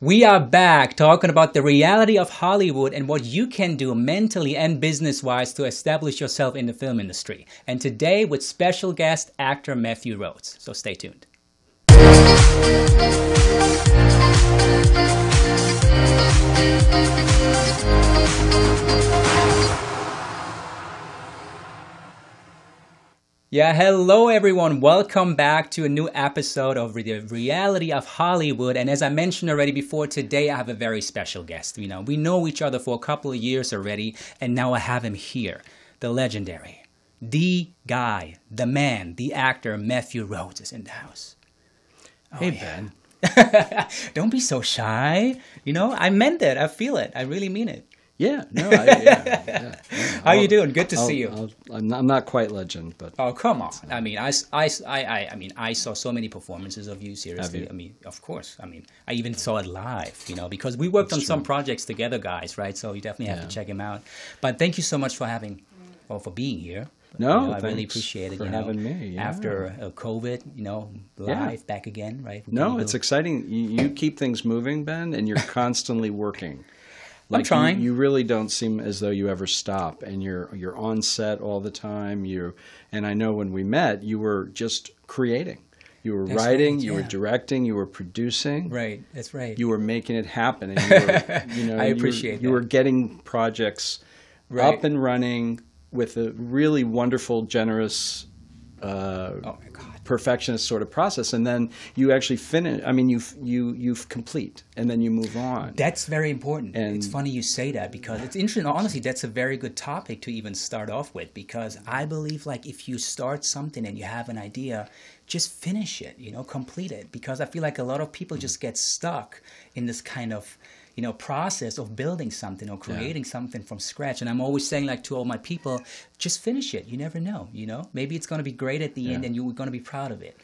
We are back talking about the reality of Hollywood and what you can do mentally and business wise to establish yourself in the film industry. And today with special guest actor Matthew Rhodes. So stay tuned. Yeah, hello everyone. Welcome back to a new episode of the reality of Hollywood. And as I mentioned already before, today I have a very special guest. You know, we know each other for a couple of years already, and now I have him here, the legendary, the guy, the man, the actor Matthew Rhodes is in the house. Oh, hey Ben. Don't be so shy. You know, I meant it. I feel it. I really mean it. Yeah, no, I, yeah, yeah, yeah. How I'll, you doing? Good to I'll, see you. i am not, not, quite legend, but oh come on! I mean, I, I, I, I mean, I saw so many performances of you. Seriously, you? I mean, of course. I mean, I even saw it live. You know, because we worked That's on true. some projects together, guys. Right? So you definitely have to check him out. But thank you so much for having, well, for being here. No, you know, I really appreciate it. For you know, having me. Yeah. After uh, COVID, you know, live back again, right? No, it's exciting. You, you keep things moving, Ben, and you're constantly working. Like I'm trying. You, you, really don't seem as though you ever stop, and you're you're on set all the time. You and I know when we met, you were just creating. You were that's writing, right, you yeah. were directing, you were producing. Right, that's right. You were making it happen, and you were, you know, I appreciate you, were, you were getting projects right. up and running with a really wonderful, generous. Uh, oh my God perfectionist sort of process and then you actually finish i mean you you you complete and then you move on. That's very important. And it's funny you say that because it's interesting honestly that's a very good topic to even start off with because i believe like if you start something and you have an idea just finish it you know complete it. Because i feel like a lot of people just get stuck in this kind of you know process of building something or creating yeah. something from scratch. And i'm always saying like to all my people just finish it. You never know you know? Maybe it's going to be great at the yeah. end and you're going to be proud of it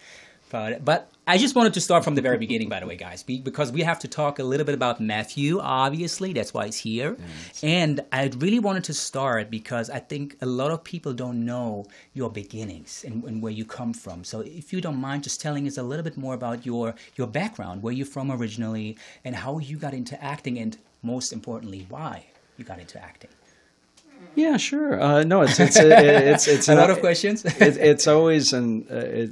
but, but I just wanted to start from the very beginning, by the way, guys, because we have to talk a little bit about Matthew, obviously. That's why he's here. Yes. And I really wanted to start because I think a lot of people don't know your beginnings and, and, where you come from. So if you don't mind just telling us a little bit more about your, your background, where you're from originally, and how you got into acting, and most importantly, why you got into acting. Yeah, sure. Uh, no, it's it's it's, it's, it's a lot of questions. it, it's always an uh, it,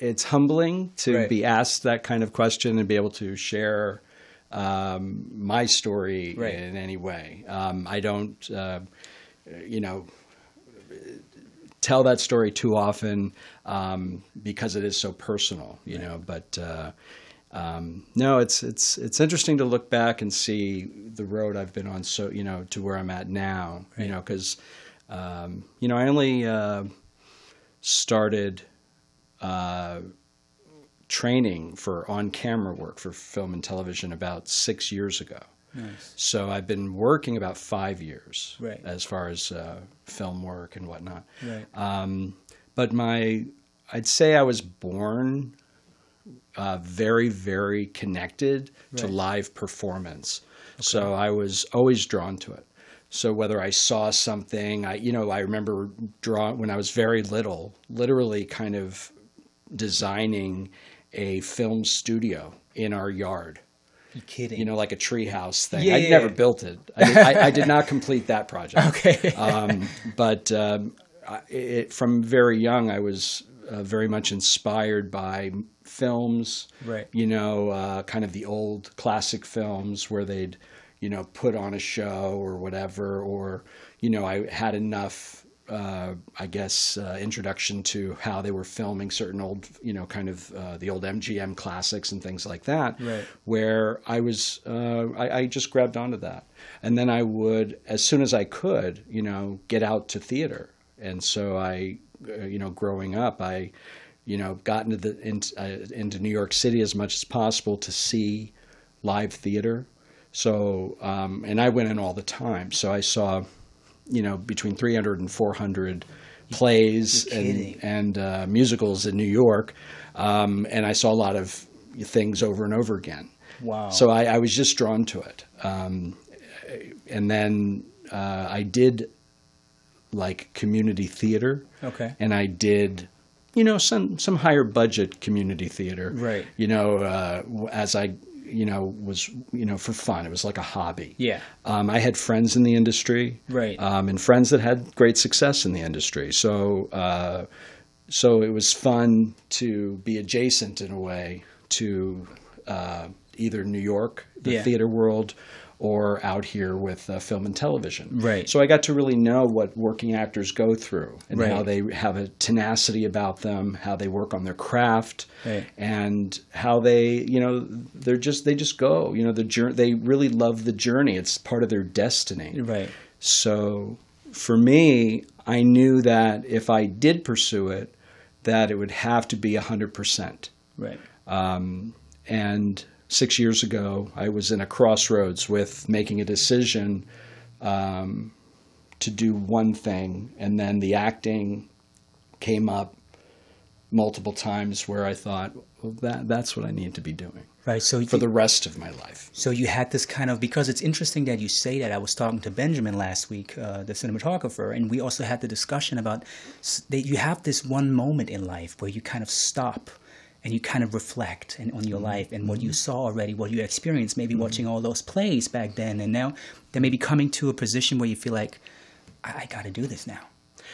it's humbling to right. be asked that kind of question and be able to share um, my story right. in any way. Um, I don't, uh, you know, tell that story too often um, because it is so personal, you right. know. But uh, um, no, it's it's it's interesting to look back and see the road I've been on, so you know, to where I'm at now, you know, because um, you know I only uh, started uh, training for on camera work for film and television about six years ago. Nice. So I've been working about five years right. as far as uh, film work and whatnot. Right. Um, but my, I'd say I was born uh, very, very connected right. to live performance. Okay. So I was always drawn to it. So whether I saw something, I you know I remember draw when I was very little, literally kind of designing a film studio in our yard. You kidding? You know, like a treehouse thing. Yeah, I yeah, never yeah. built it. I did, I, I did, not complete that project. Okay. um, but um, it, from very young, I was uh, very much inspired by films. Right. You know, uh, kind of the old classic films where they'd, you know, put on a show or whatever, or you know, I had enough uh, I guess, uh, introduction to how they were filming certain old, you know, kind of uh, the old MGM classics and things like that. Right. Where I was, uh, I, I, just grabbed onto that, and then I would, as soon as I could, you know, get out to theater. And so I, uh, you know, growing up, I, you know, got into the in, uh, into New York City as much as possible to see live theater. So, um, and I went in all the time. So I saw you know between 300 and 400 plays and, and uh, musicals in New York, um, and I saw a lot of things over and over again. Wow! So I, I was just drawn to it, um, and then uh, I did like community theater. Okay. And I did you know some some higher budget community theater right you know uh, as i you know, was you know for fun. It was like a hobby. Yeah. Um, I had friends in the industry, Right. Um, and friends that had great success in the industry. So, uh, so it was fun to be adjacent in a way to uh, either New York, the Yeah. theater world, or out here with uh, film and television. Right. So I got to really know what working actors go through and how they have a tenacity about them, how they work on their craft, Right. and how they, you know, they're just they just go. You know, the journey. They really love the journey. It's part of their destiny. Right. So for me, I knew that if I did pursue it, that it would have to be hundred percent. Right. And six years ago, I was in a crossroads with making a decision um, to do one thing, and then the acting came up multiple times where I thought, well, that that's what I need to be doing Right. So for you- the rest of my life. So you had this kind of because it's interesting that you say that. I was talking to Benjamin last week, uh, the cinematographer, and we also had the discussion about that you have this one moment in life where you kind of stop and you kind of reflect and, on your life and what you saw already, what you experienced, maybe watching all those plays back then, and now then maybe coming to a position where you feel like I, I got to do this now.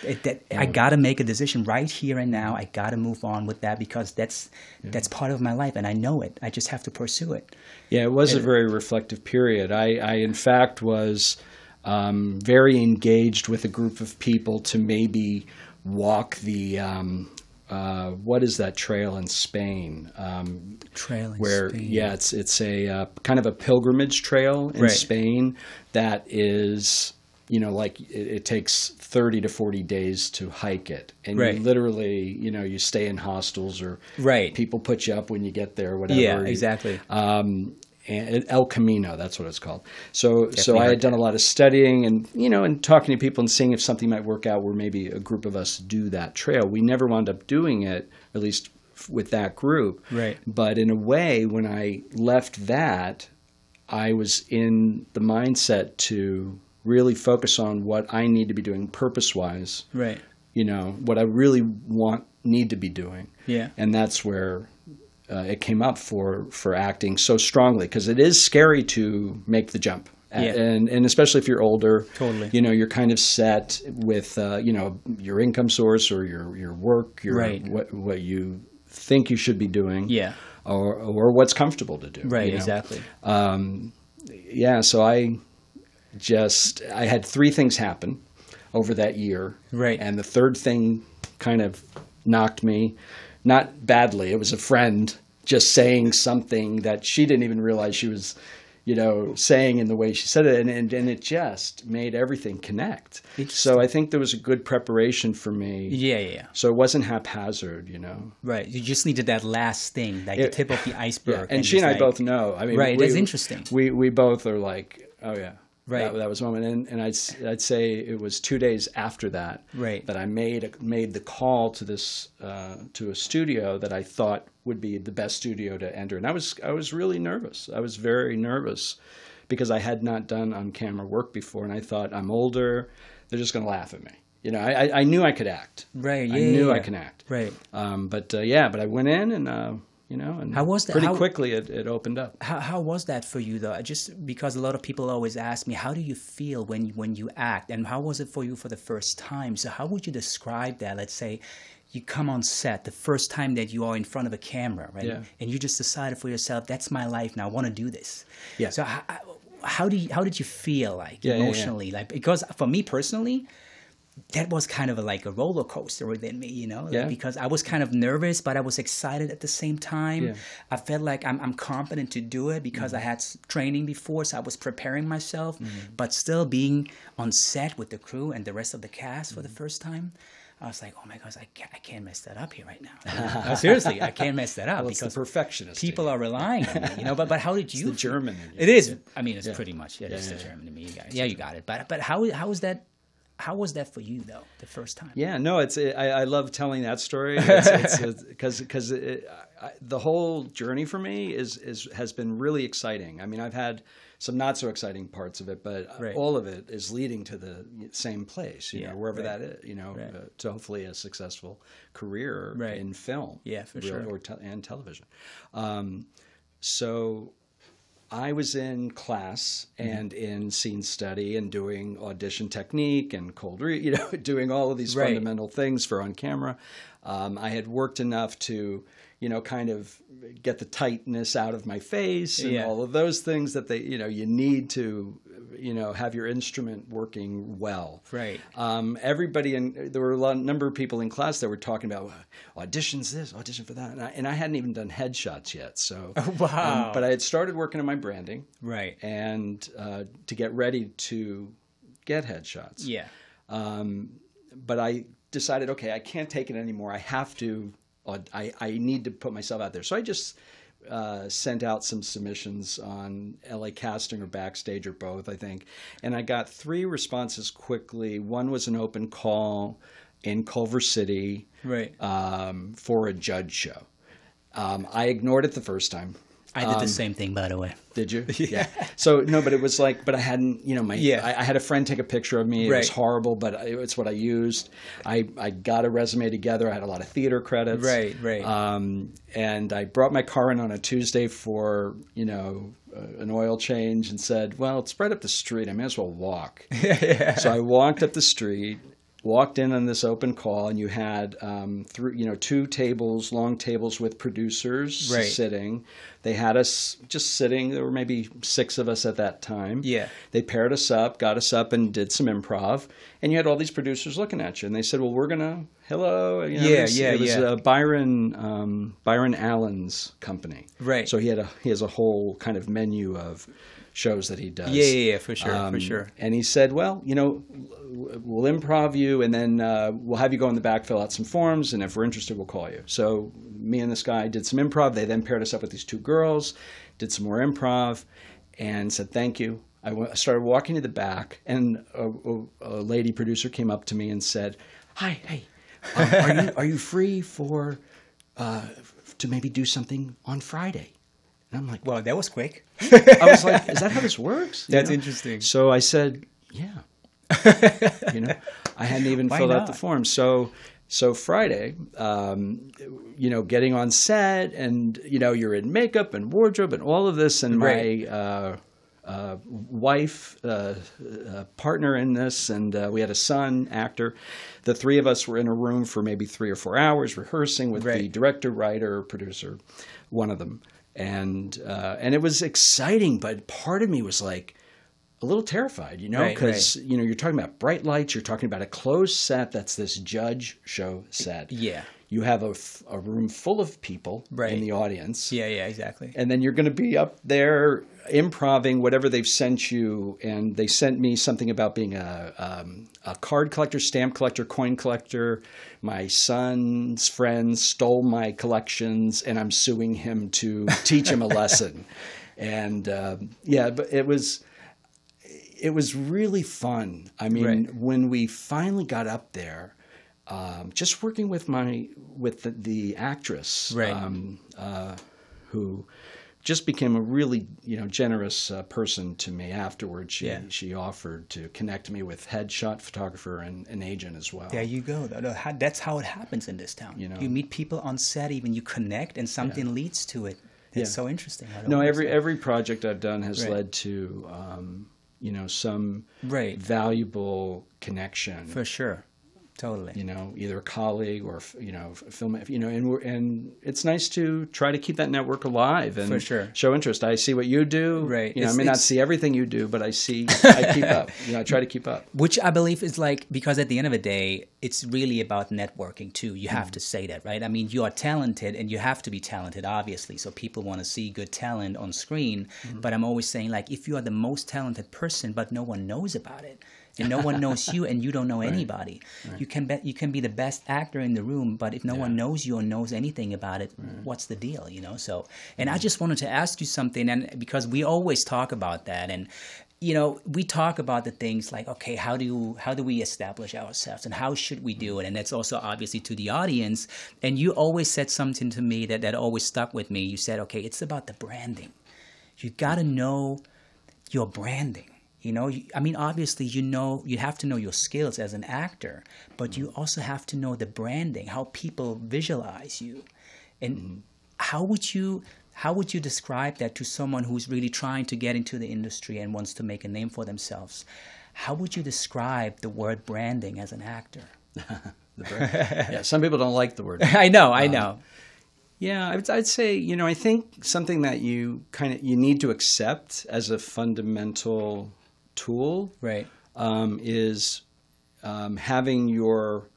It, that I got to make a decision right here and now. I got to move on with that because that's that's part of my life, and I know it. I just have to pursue it. Yeah, it was a very reflective period. I, I in fact, was um, very engaged with a group of people to maybe walk the um, uh, what is that trail in Spain? Um, Trail in where Spain. yeah, it's it's a uh, kind of a pilgrimage trail in Right. Spain that is you know like it, it takes 30 to 40 days to hike it and Right. you literally you know you stay in hostels or Right. people put you up when you get there whatever Yeah, You- exactly. um, El Camino, that's what it's called. So, so I had done a lot of studying and you know, and talking to people and seeing if something might work out where maybe a group of us do that trail. We never wound up doing it, at least f- with that group. Right. But in a way, when I left that, I was in the mindset to really focus on what I need to be doing purpose-wise. Right. You know, what I really want, need to be doing Yeah. and that's where uh, it came up for for acting so strongly because it is scary to make the jump Yeah. and and especially if you're older Totally. you know you're kind of set with uh, you know your income source or your your work your Right. what what you think you should be doing Yeah. or or what's comfortable to do Right. you know? Exactly. yeah so I just I had three things happen over that year Right. and the third thing kind of knocked me not badly it was a friend just saying something that she didn't even realize she was you know saying in the way she said it and and, and it just made everything connect so i think there was a good preparation for me Yeah. Yeah. yeah. so it wasn't haphazard you know Right. You just needed that last thing, like Yeah. the tip of the iceberg. and she and I like- both know. I mean, Right, we- that's interesting. We we both are like, oh yeah, Right. That, that was moment, and, and I'd I'd say it was two days after that, Right. that I made made the call to this uh, to a studio that I thought would be the best studio to enter, and I was I was really nervous. I was very nervous because I had not done on camera work before, and I thought I'm older, they're just going to laugh at me. You know, I, I I knew I could act. Right. Yeah, I knew yeah, I can act. Right. Um, but uh, yeah, but I went in and uh, you know, and How was that? Pretty How- quickly, it, it opened up. How, how was that for you though? Just because a lot of people always ask me, how do you feel when when you act, and how was it for you for the first time? So how would you describe that? Let's say you come on set the first time that you are in front of a camera, right? Yeah. And you just decided for yourself, that's my life now. I want to do this. Yeah. So how, how do you, how did you feel like Yeah, yeah, yeah. emotionally? Like because for me personally, that was kind of a, like a roller coaster within me, you know, like, because I was kind of nervous, but I was excited at the same time. Yeah. I felt like I'm, I'm confident to do it because Mm-hmm. I had training before, so I was preparing myself, but still being on set with the crew and the rest of the cast for the Mm-hmm. first time. I was like, oh my gosh, I can't, I can't mess that up here right now. No, seriously, I can't mess that up Well, because perfectionist. people are relying on me, you know. But but how did you? the German. It is. Yeah. I mean, it's Yeah. pretty much yeah, it's yeah, the yeah. German to me. You got it. Yeah, you got it. But but how how was that? How was that for you though? The first time. Yeah, no, it's I, I love telling that story because because the whole journey for me is is has been really exciting. I mean, I've had some not so exciting parts of it, but Right. all of it is leading to the same place. You Yeah, know, wherever right. that is. You know, Right. uh, to hopefully a successful career in film. Yeah, for real- sure. or te- and television. Um, so I was in class and in scene study and doing audition technique and cold read, you know, doing all of these Right. fundamental things for on camera. Um, I had worked enough to, you know, kind of get the tightness out of my face and Yeah. all of those things that they, you know, you need to, you know, have your instrument working well. Right. Um, everybody and there were a lot, number of people in class that were talking about auditions this, audition for that, and I, and I hadn't even done headshots yet. So Wow. um, but I had started working on my branding Right. and uh, to get ready to get headshots. Yeah. But I decided, okay, I can't take it anymore. I have to. I I need to put myself out there. So I just. Uh, sent out some submissions on LA Casting or Backstage or both, I think, and I got three responses quickly. One was an open call in Culver City, Right. um, for a judge show. Um, I ignored it the first time. I did the same thing, by the way. Did you? Yeah. So no, but it was like, but I hadn't, you know, my Yeah. I, I had a friend take a picture of me. It was horrible, but I- it's what I used. I I got a resume together. I had a lot of theater credits. Right, right. Um, and I brought my car in on a Tuesday for you know uh, an oil change, and said, well, it's right up the street. I may as well walk. yeah. So I walked up the street, walked in on this open call, and you had um, three, you know, two tables, long tables with producers Right. sitting. They had us just sitting. There were maybe six of us at that time. Yeah. They paired us up, got us up, and did some improv. And you had all these producers looking at you, and they said, "Well, we're gonna hello." You know, Yeah, it was, yeah, It was yeah. uh, Byron um, Byron Allen's company. Right. So he had a he has a whole kind of menu of shows that he does. Yeah, yeah, yeah, for sure, for Um, sure. And he said, "Well, you know, we'll improv you, and then uh, we'll have you go in the back, fill out some forms, and if we're interested, we'll call you." So me and this guy did some improv. They then paired us up with these two girls, did some more improv, and said, "Thank you." I started walking to the back, and a, a, a lady producer came up to me and said, "Hi, hey, uh, are you are you free for uh, to maybe do something on Friday?" And I'm like, Well, that was quick. I was like, "Is that how this works?" You That's know? interesting. So I said, "Yeah." you know, I hadn't even Why filled out the form. So, so Friday, um, you know, getting on set, and you know, you're in makeup and wardrobe and all of this, and Right. my. Uh, uh, wife, uh, uh, partner in this, and uh, we had a son, actor. The three of us were in a room for maybe three or four hours rehearsing with the director, writer, producer, one of them, and uh, and it was exciting. But part of me was like a little terrified, you know, Right, because you know you're talking about bright lights, you're talking about a closed set that's this judge show set. Yeah. You have a, f- a room full of people Right. in the audience Yeah, yeah, exactly. and then you're going to be up there improving whatever they've sent you. And they sent me something about being a, um, a card collector, stamp collector, coin collector. My son's friends stole my collections, and I'm suing him to teach him a lesson. And um, yeah, but it was it was really fun. I mean, Right. when we finally got up there, um, just working with my with the, the actress, Right. um, uh, who just became a really you know generous uh, person to me afterwards. She Yeah. she offered to connect me with headshot photographer and an agent as well. There you go. That's how it happens in this town. You know. you meet people on set, even you connect, and something leads to it. It's Yeah. so interesting. I No, every every project I've done has Right. led to um, you know some Right. valuable connection. for sure, totally. you know, either a colleague or you know, film, you know, and we're, and it's nice to try to keep that network alive and sure. show interest. I see what you do, Right. You know, I may not see everything you do, but I see, I keep up. You know, I try to keep up. Which I believe is like because at the end of the day, it's really about networking too. You have to say that, right? I mean, you are talented and you have to be talented, obviously. So people want to see good talent on screen. Mm-hmm. But I'm always saying, like, if you are the most talented person, but no one knows about it, and no one knows you, and you don't know anybody, you can bet you can be the best actor in the room, but if no one knows you or knows anything about it, what's the deal? You know. So, and I just wanted to ask you something, and because we always talk about that, and you know we talk about the things like okay how do how do we establish ourselves and how should we do mm. it? And that's also obviously to the audience. And you always said something to me that that always stuck with me. You said okay it's about the branding. You got to know your branding you know i mean obviously you know you have to know your skills as an actor but you mm-hmm. also have to know the branding how people visualize you and mm-hmm. how would you how would you describe that to someone who's really trying to get into the industry and wants to make a name for themselves? How would you describe the word branding as an actor? yeah, some people don't like the word. I know, I know. Um, yeah, I'd, I'd say you know I think something that you kind of you need to accept as a fundamental tool Right. um, is um, having your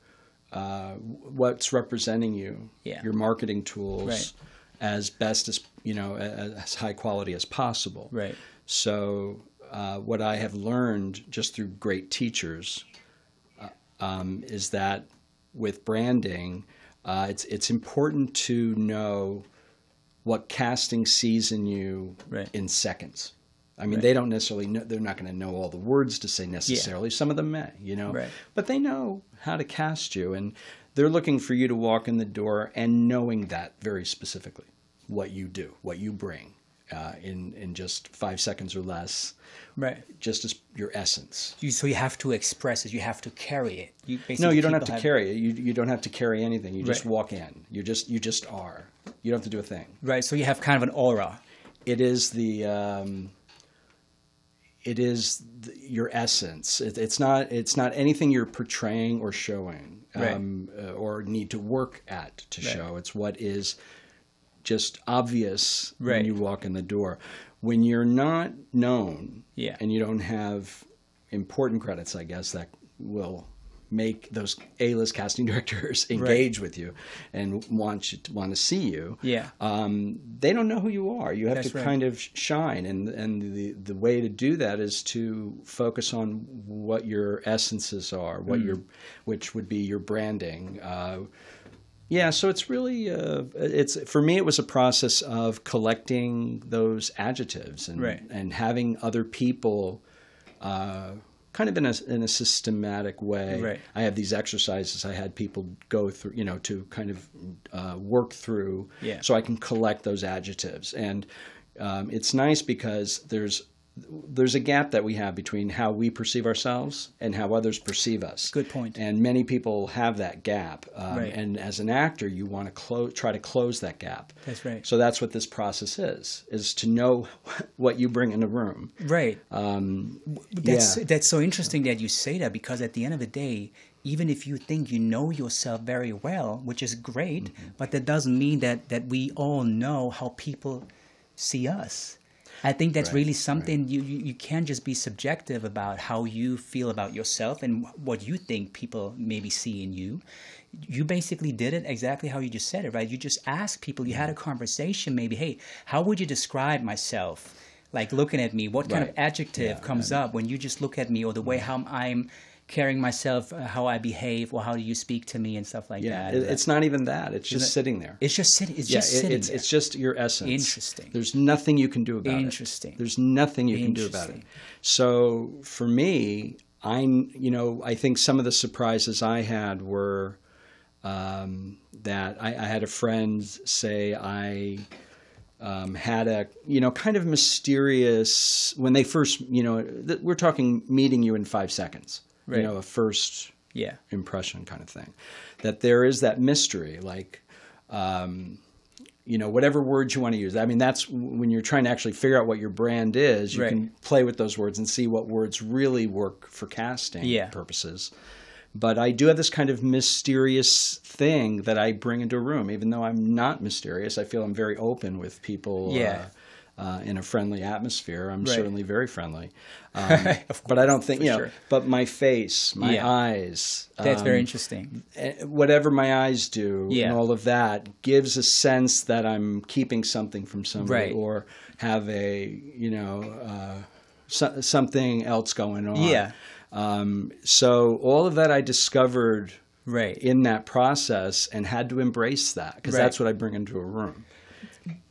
uh, what's representing you, Yeah. your marketing tools, Right. as best as you know, as, as high quality as possible. Right. So, uh, what I have learned just through great teachers uh, um, is that with branding, uh, it's it's important to know what casting sees in you Right. in seconds. I mean, Right. they don't necessarily know, they're not going to know all the words to say necessarily. Some of them may, you know, Right. but they know how to cast you. And they're looking for you to walk in the door and knowing that very specifically what you do, what you bring uh, in, in just five seconds or less, Right. just as your essence. You, so you have to express it. You have to carry it. You No, you don't have to carry it. You, you don't have to carry anything. You just walk in. You just you just are. You don't have to do a thing. Right. So you have kind of an aura. it is the um, it is the, your essence. It, it's not it's not anything you're portraying or showing Right. um, uh, or need to work at to Right. show. It's what is just obvious Right. when you walk in the door. When you're not known Yeah. and you don't have important credits, I guess that will make those A-list casting directors engage with you and want you to want to see you Yeah. um, they don't know who you are. You have That's to right. kind of shine, and and the the way to do that is to focus on what your essences are, Mm. what your which would be your branding. Uh, yeah, so it's really uh, it's for me. It was a process of collecting those adjectives and Right. and having other people. Uh, kind of in a in a systematic way. Right. I have these exercises I had people go through, you know, to kind of uh, work through, Yeah. so I can collect those adjectives. And um, it's nice because there's there's a gap that we have between how we perceive ourselves and how others perceive us. Good point. And many people have that gap. Um, Right. And as an actor, you want to close, try to close that gap. That's right. So that's what this process is: is to know what you bring in a room. Right. Um, That's yeah. that's so interesting that you say that because at the end of the day, even if you think you know yourself very well, which is great, Mm-hmm. but that doesn't mean that that we all know how people see us. I think that's Right, really something you, you you can't just be subjective about how you feel about yourself and what you think people maybe see in you. You basically did it exactly how you just said it, right? You just asked people, you Mm-hmm. had a conversation, maybe, hey, how would you describe myself? Like looking at me, what kind of adjective Yeah, comes up when you just look at me or the way how I'm carrying myself, uh, how I behave, or how do you speak to me and stuff like yeah, that. it, it's not even that. It's just it- sitting there. it's just sitting. It's yeah, just it- sitting it's there. it's just your essence. Interesting. There's nothing you can do about it. Interesting. There's nothing you can do about it. So for me, I you know I think some of the surprises I had were um, that I, I had a friend say I um, had a you know kind of mysterious when they first you know th- we're talking meeting you in five seconds. Right. You know a first yeah. impression kind of thing. That there is that mystery, like, um, you know, whatever words you want to use. I mean, that's when you're trying to actually figure out what your brand is, you Right. can play with those words and see what words really work for casting Yeah. purposes. But I do have this kind of mysterious thing that I bring into a room, even though I'm not mysterious. I feel I'm very open with people. Yeah. Uh, uh, in a friendly atmosphere, I'm Right. certainly very friendly. Um, Of but I don't think you know. sure. But my face, my Yeah. eyes, That's um, very interesting. eh, whatever my eyes do Yeah. and all of that gives a sense that I'm keeping something from somebody Right. or have a you know uh, so, something else going on. Yeah. Um, so all of that I discovered Right. in that process and had to embrace that because Right. that's what I bring into a room.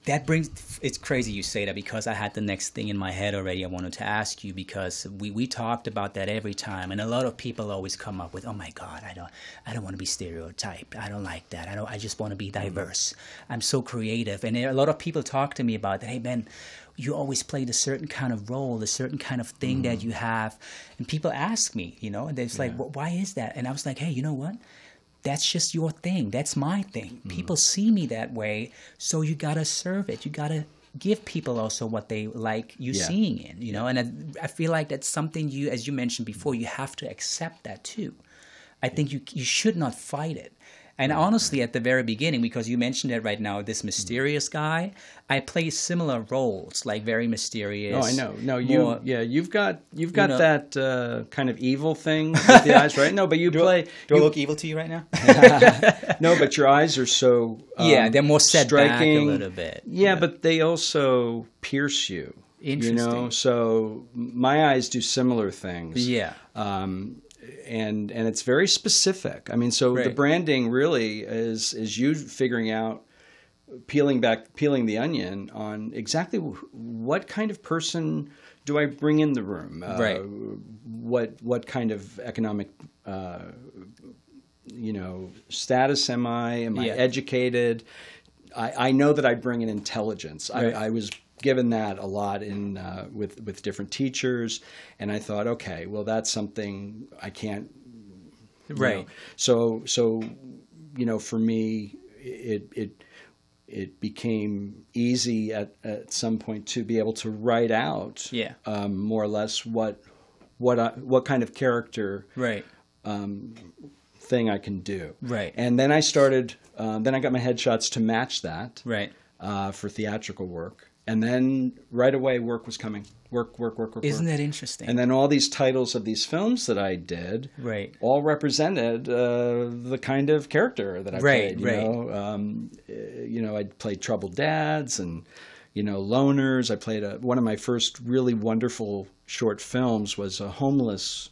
That brings it's crazy you say that because i had the next thing in my head already i wanted to ask you because we, we talked about that every time and a lot of people always come up with oh my god i don't i don't want to be stereotyped. I don't like that. I don't i just want to be mm-hmm. diverse. I'm so creative. And a lot of people talk to me about that hey ben you always played a certain kind of role a certain kind of thing that mm-hmm. you have. And people ask me you know and it's like "Wh- why is that? And i was like hey you know what that's just your thing. That's my thing. Mm-hmm. People see me that way, so you gotta serve it. You gotta give people also what they like you Yeah. seeing in, you know. And I, I feel like that's something you, as you mentioned before, you have to accept that too. I think you you should not fight it. And honestly, at the very beginning, because you mentioned it right now, this mysterious guy, I play similar roles, like very mysterious. Oh, I know. No, you. more- yeah, you've got you've got know- that uh, kind of evil thing with the eyes, right? No, but you play. Do I look evil to you right now? no, but your eyes are so. Um, yeah, they're more set back a little bit. Yeah, but they also pierce you. You know, Interesting. so my eyes do similar things. Yeah. um, and and it's very specific. I mean, so the branding really is is you figuring out peeling back peeling the onion on exactly what kind of person do I bring in the room? Uh, Right. What what kind of economic uh, you know status am I? Am I educated? I, I know that I bring in intelligence. Right. I, I was given that a lot in uh, with with different teachers, and I thought, okay, well, that's something I can't. you know. Right. So so, you know, for me, it it it became easy at at some point to be able to write out, Yeah. um, more or less what what I, what kind of character Right. thing I can do. Right. And then I started. Um, then I got my headshots to match that Right. uh, for theatrical work, and then right away work was coming. Work, work, work, work. Isn't work. that interesting? And then all these titles of these films that I did, Right. all represented uh, the kind of character that I Right, played. You right. know, um, uh, you know, I played troubled dads and you know loners. I played a, one of my first really wonderful short films was a homeless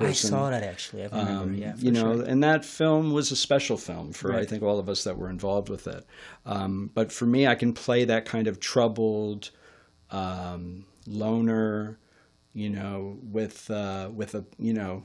I saw that actually. I remember. Um, yeah. You know, sure. and that film was a special film for I think all of us that were involved with it. Um, but for me, I can play that kind of troubled um, loner, you know, with uh, with a you know,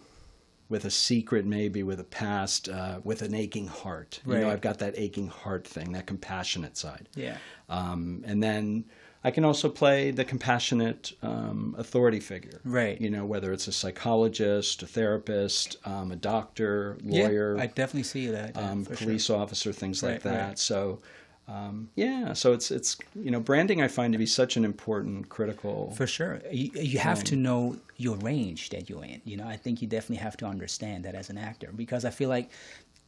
with a secret maybe, with a past, uh, with an aching heart. You know, I've got that aching heart thing, that compassionate side. Yeah. Um, and then I can also play the compassionate um, authority figure. Right. You know, whether it's a psychologist, a therapist, um, a doctor, lawyer, Yeah, I definitely see that. yeah, um, police sure. officer, things Right, like that. right. So, um, yeah, so it's it's you know, branding I find to be such an important, critical. For sure. You, you have to know your range that you're in. You know, I think you definitely have to understand that as an actor because I feel like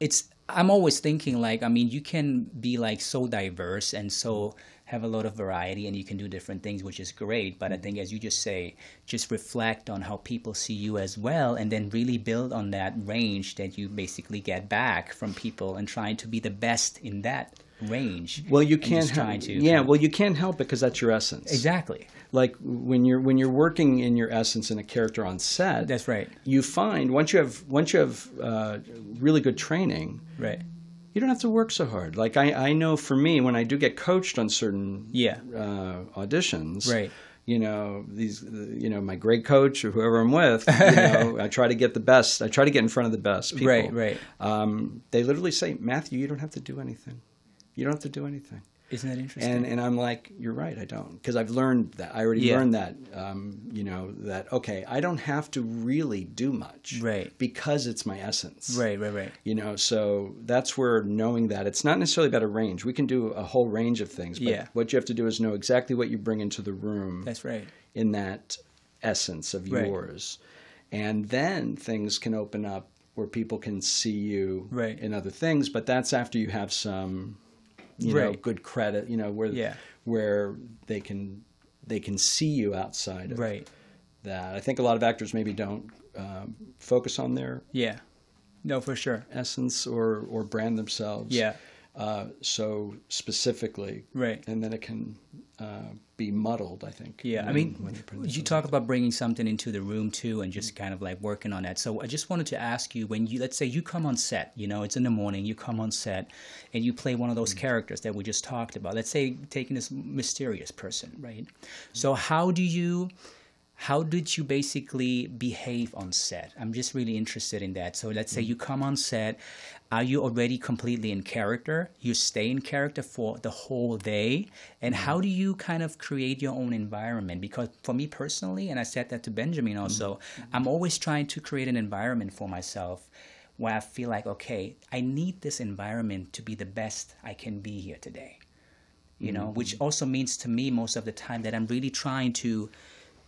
it's I'm always thinking like I mean you can be like so diverse and so have a lot of variety and you can do different things which is great. But I think as you just say just reflect on how people see you as well and then really build on that range that you basically get back from people and trying to be the best in that range. well, you can't help. to yeah, well, you can't help it because that's your essence. Exactly. Like when you're when you're working in your essence in a character on set. That's right. You find once you have once you have uh, really good training, Right. you don't have to work so hard. Like I, I know for me, when I do get coached on certain Yeah. uh, auditions, Right. You know these, you know my great coach or whoever I'm with. You know, I try to get the best. I try to get in front of the best people. Right, right. Um, they literally say, Matthew, you don't have to do anything. You don't have to do anything. Isn't that interesting? And and I'm like, you're right, I don't, because I've learned that. I already Yeah. learned that. Um, you know that okay, I don't have to really do much, Right. Because it's my essence, right, right, right. you know so that's where knowing that it's not necessarily about a range we can do a whole range of things but Yeah. what you have to do is know exactly what you bring into the room That's right. in that essence of Right. yours and then things can open up where people can see you Right. in other things but that's after you have some you know good credit you know where Yeah. where they can they can see you outside of Right. that i think a lot of actors maybe don't um, focus on their Yeah. No, for sure. essence or or brand themselves Yeah. uh, so specifically Right. and then it can uh, be muddled i think Yeah, I mean, when you talk about bringing something into the room too, and just kind of like working on that. So I just wanted to ask you, when you let's say you come on set, you know, it's in the morning, you come on set, and you play one of those characters that we just talked about. Let's say taking this mysterious person, right? So how do you? How did you basically behave on set? I'm just really interested in that. So let's say you mm-hmm. come on set, are you already completely in character? You stay in character for the whole day? And mm-hmm. how do you kind of create your own environment? Because for me personally, and I said that to Benjamin mm-hmm. also, I'm always trying to create an environment for myself where I feel like, okay, I need this environment to be the best I can be here today. You know, which also means to me most of the time that I'm really trying to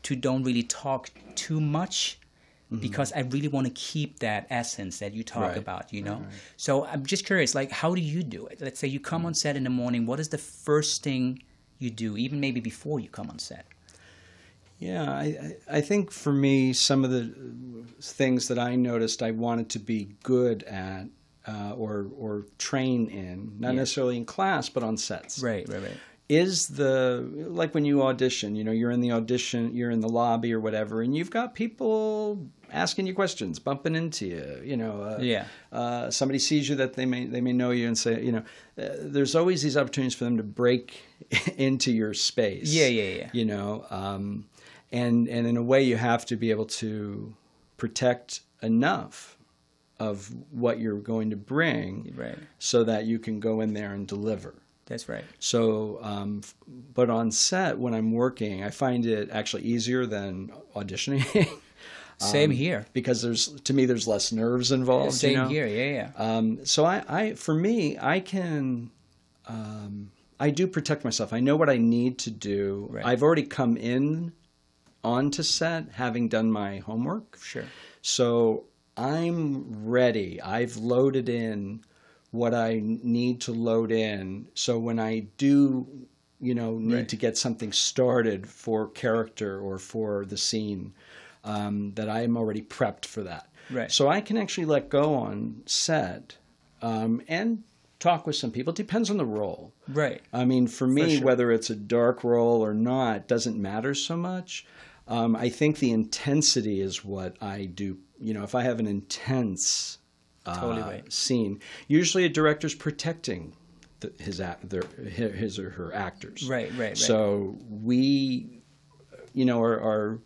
to don't really talk too much because I really want to keep that essence that you talk Right. about, you know. So I'm just curious, like, how do you do it? Let's say you come on set in the morning. What is the first thing you do, even maybe before you come on set? Yeah, I, I I think for me, some of the things that I noticed I wanted to be good at uh, or or train in, not Yeah. necessarily in class, but on sets. Right, right, right. Is the like when you audition, you know, you're in the audition, you're in the lobby or whatever, and you've got people asking you questions, bumping into you, you know. Uh, Yeah. Uh, somebody sees you that they may they may know you and say, you know, uh, there's always these opportunities for them to break into your space. Yeah, yeah, yeah. You know, um, and and in a way, you have to be able to protect enough of what you're going to bring, Right. so that you can go in there and deliver. That's right. So, um, but on set when I'm working, I find it actually easier than auditioning Same here. because there's to me there's less nerves involved. Same you know? here. Yeah, yeah. Um, so I, I, for me, I can, um, I do protect myself. I know what I need to do. Right. I've already come in onto set having done my homework. Sure. So I'm ready. I've loaded in what I need to load in. So when I do, you know, need Right. to get something started for character or for the scene, um, that I am already prepped for that. Right. So I can actually let go on set um, and talk with some people. It depends on the role. Right. I mean, for me, sure. whether it's a dark role or not doesn't matter so much. Um, I think the intensity is what I do. You know, if I have an intense uh, Totally right. scene, usually a director's protecting the, his act, their, his or her actors. Right, right, right. So we, you know, are, are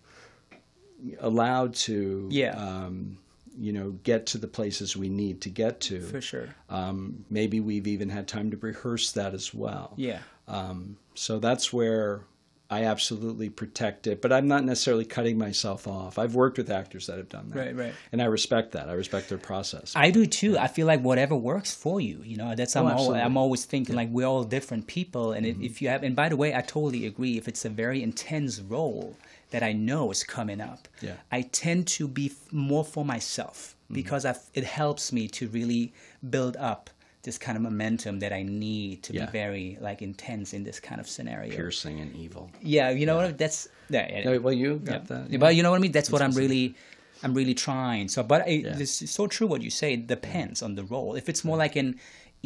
allowed to, Yeah. um, you know, get to the places we need to get to. For sure. Um, maybe we've even had time to rehearse that as well. Yeah. Um, so that's where I absolutely protect it, but I'm not necessarily cutting myself off. I've worked with actors that have done that. Right, right. And I respect that. I respect their process. I do too. I feel like whatever works for you, you know, that's Oh, I'm, always. Mm-hmm. I'm always thinking like we're all different people, and if if you have, and by the way, I totally agree. If it's a very intense role that I know is coming up, Yeah. Mm-hmm. I tend to be f- more for myself because I've, it helps me to really build up this kind of momentum that I need to Yeah. be very like intense in this kind of scenario. Piercing and evil. Yeah, you know what? That's yeah, yeah. No, well, you got Yeah. that. Yeah, But you know what I mean? That's, what I'm really, I'm really trying. So, but it, Yeah. it's so true what you say. It depends on the role. If it's more like an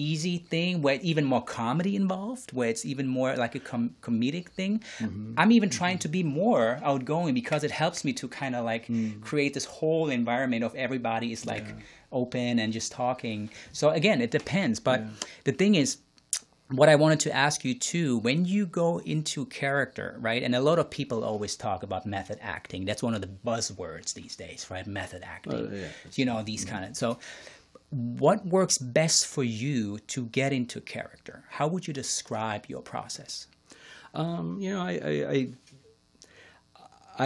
easy thing where even more comedy involved, where it's even more like a com- comedic thing, Mm-hmm. I'm even trying to be more outgoing because it helps me to kind of like Mm. create this whole environment of everybody is like open and just talking. So again, it depends. But the thing is, what I wanted to ask you too, when you go into character, right? And a lot of people always talk about method acting. That's one of the buzzwords these days, right? Method acting. Oh, yeah. You know, these kind of. So, what works best for you to get into character? How would you describe your process? Um, you know, I, I, I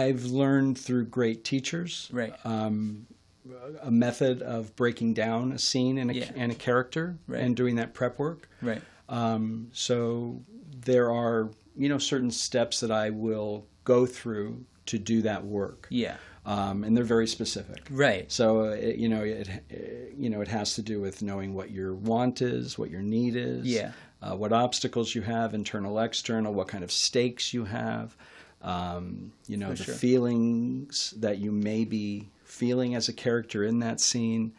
I've learned through great teachers Right. a method of breaking down a scene and a, Yeah. and a character Right. and doing that prep work. right. Um, so there are you know certain steps that I will go through to do that work. Yeah. Um, and they're very specific. Right. So uh, it, you know it uh, you know it has to do with knowing what your want is, what your need is, Yeah. uh, what obstacles you have, internal, external, what kind of stakes you have, um, you know For the sure. feelings that you may be feeling as a character in that scene,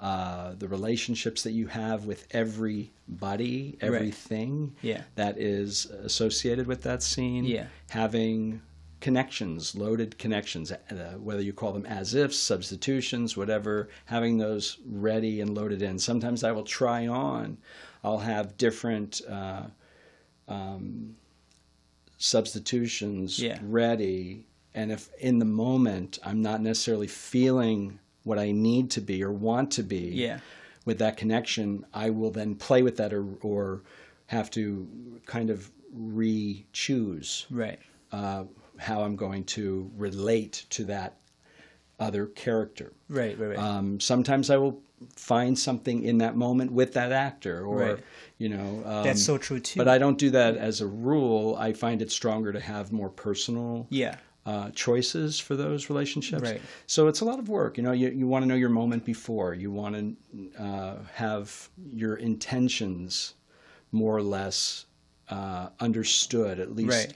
uh, the relationships that you have with everybody, everything Yeah. that is associated with that scene, Yeah. having connections, loaded connections, uh, whether you call them as ifs, substitutions, whatever, having those ready and loaded in. Sometimes I will try on, I'll have different uh, um, substitutions Yeah. ready. And if in the moment I'm not necessarily feeling what I need to be or want to be Yeah. with that connection, I will then play with that or, or have to kind of re choose Right. uh, how I'm going to relate to that other character. Right. Right. Right. Um, sometimes I will find something in that moment with that actor or Right. you know um, That's so true too. but i don't do that as a rule i find it stronger to have more personal yeah, uh, choices for those relationships. Right. So it's a lot of work. You know, you, you want to know your moment before. You want to uh, have your intentions more or less uh, understood, at least right,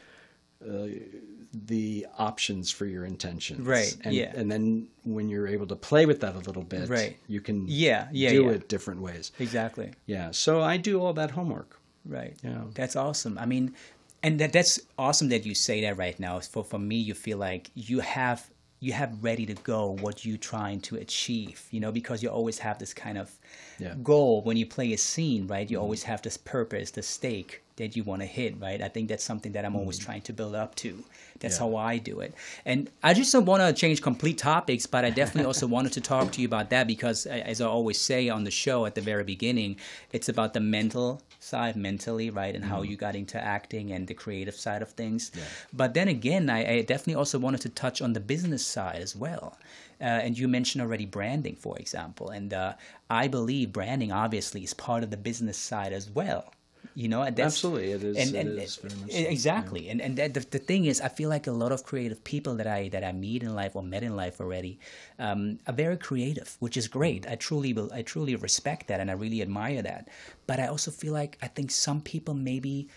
the options for your intentions. Right, And, yeah. And then when you're able to play with that a little bit, Right. you can Yeah, yeah, do yeah. it different ways. exactly. Yeah. So I do all that homework. Right. Yeah. That's awesome. I mean, and that that's awesome that you say that right now. For for me, you feel like you have you have ready to go what you're trying to achieve. You know, because you always have this kind of Yeah. goal when you play a scene, right? You mm-hmm. always have this purpose, the stake that you want to hit, right? I think that's something that I'm always trying to build up to. That's Yeah. how I do it. And I just don't want to change complete topics, but I definitely also wanted to talk to you about that because, as I always say on the show at the very beginning, it's about the mental side, mentally, right? And how you got into acting and the creative side of things. But then again, I, I definitely also wanted to touch on the business side as well. Uh, and you mentioned already branding, for example. And uh, I believe branding obviously is part of the business side as well. You know, and that's, Absolutely, it is- And, it and, is very much e- so, exactly. And and that, the, the thing is, I feel like a lot of creative people that I that I meet in life or met in life already um, are very creative, which is great. I truly I truly respect that, and I really admire that. But I also feel like I think some people maybe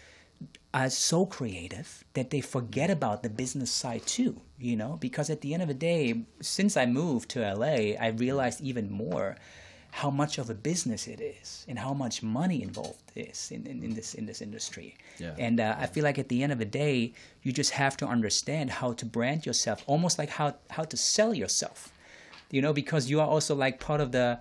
are so creative that they forget about the business side too, you know? Because at the end of the day, since I moved to LA, I realized even more how much of a business it is and how much money involved is in, in, in this in this industry. Yeah. And uh, I feel like at the end of the day, you just have to understand how to brand yourself, almost like how how to sell yourself. You know, because you are also like part of the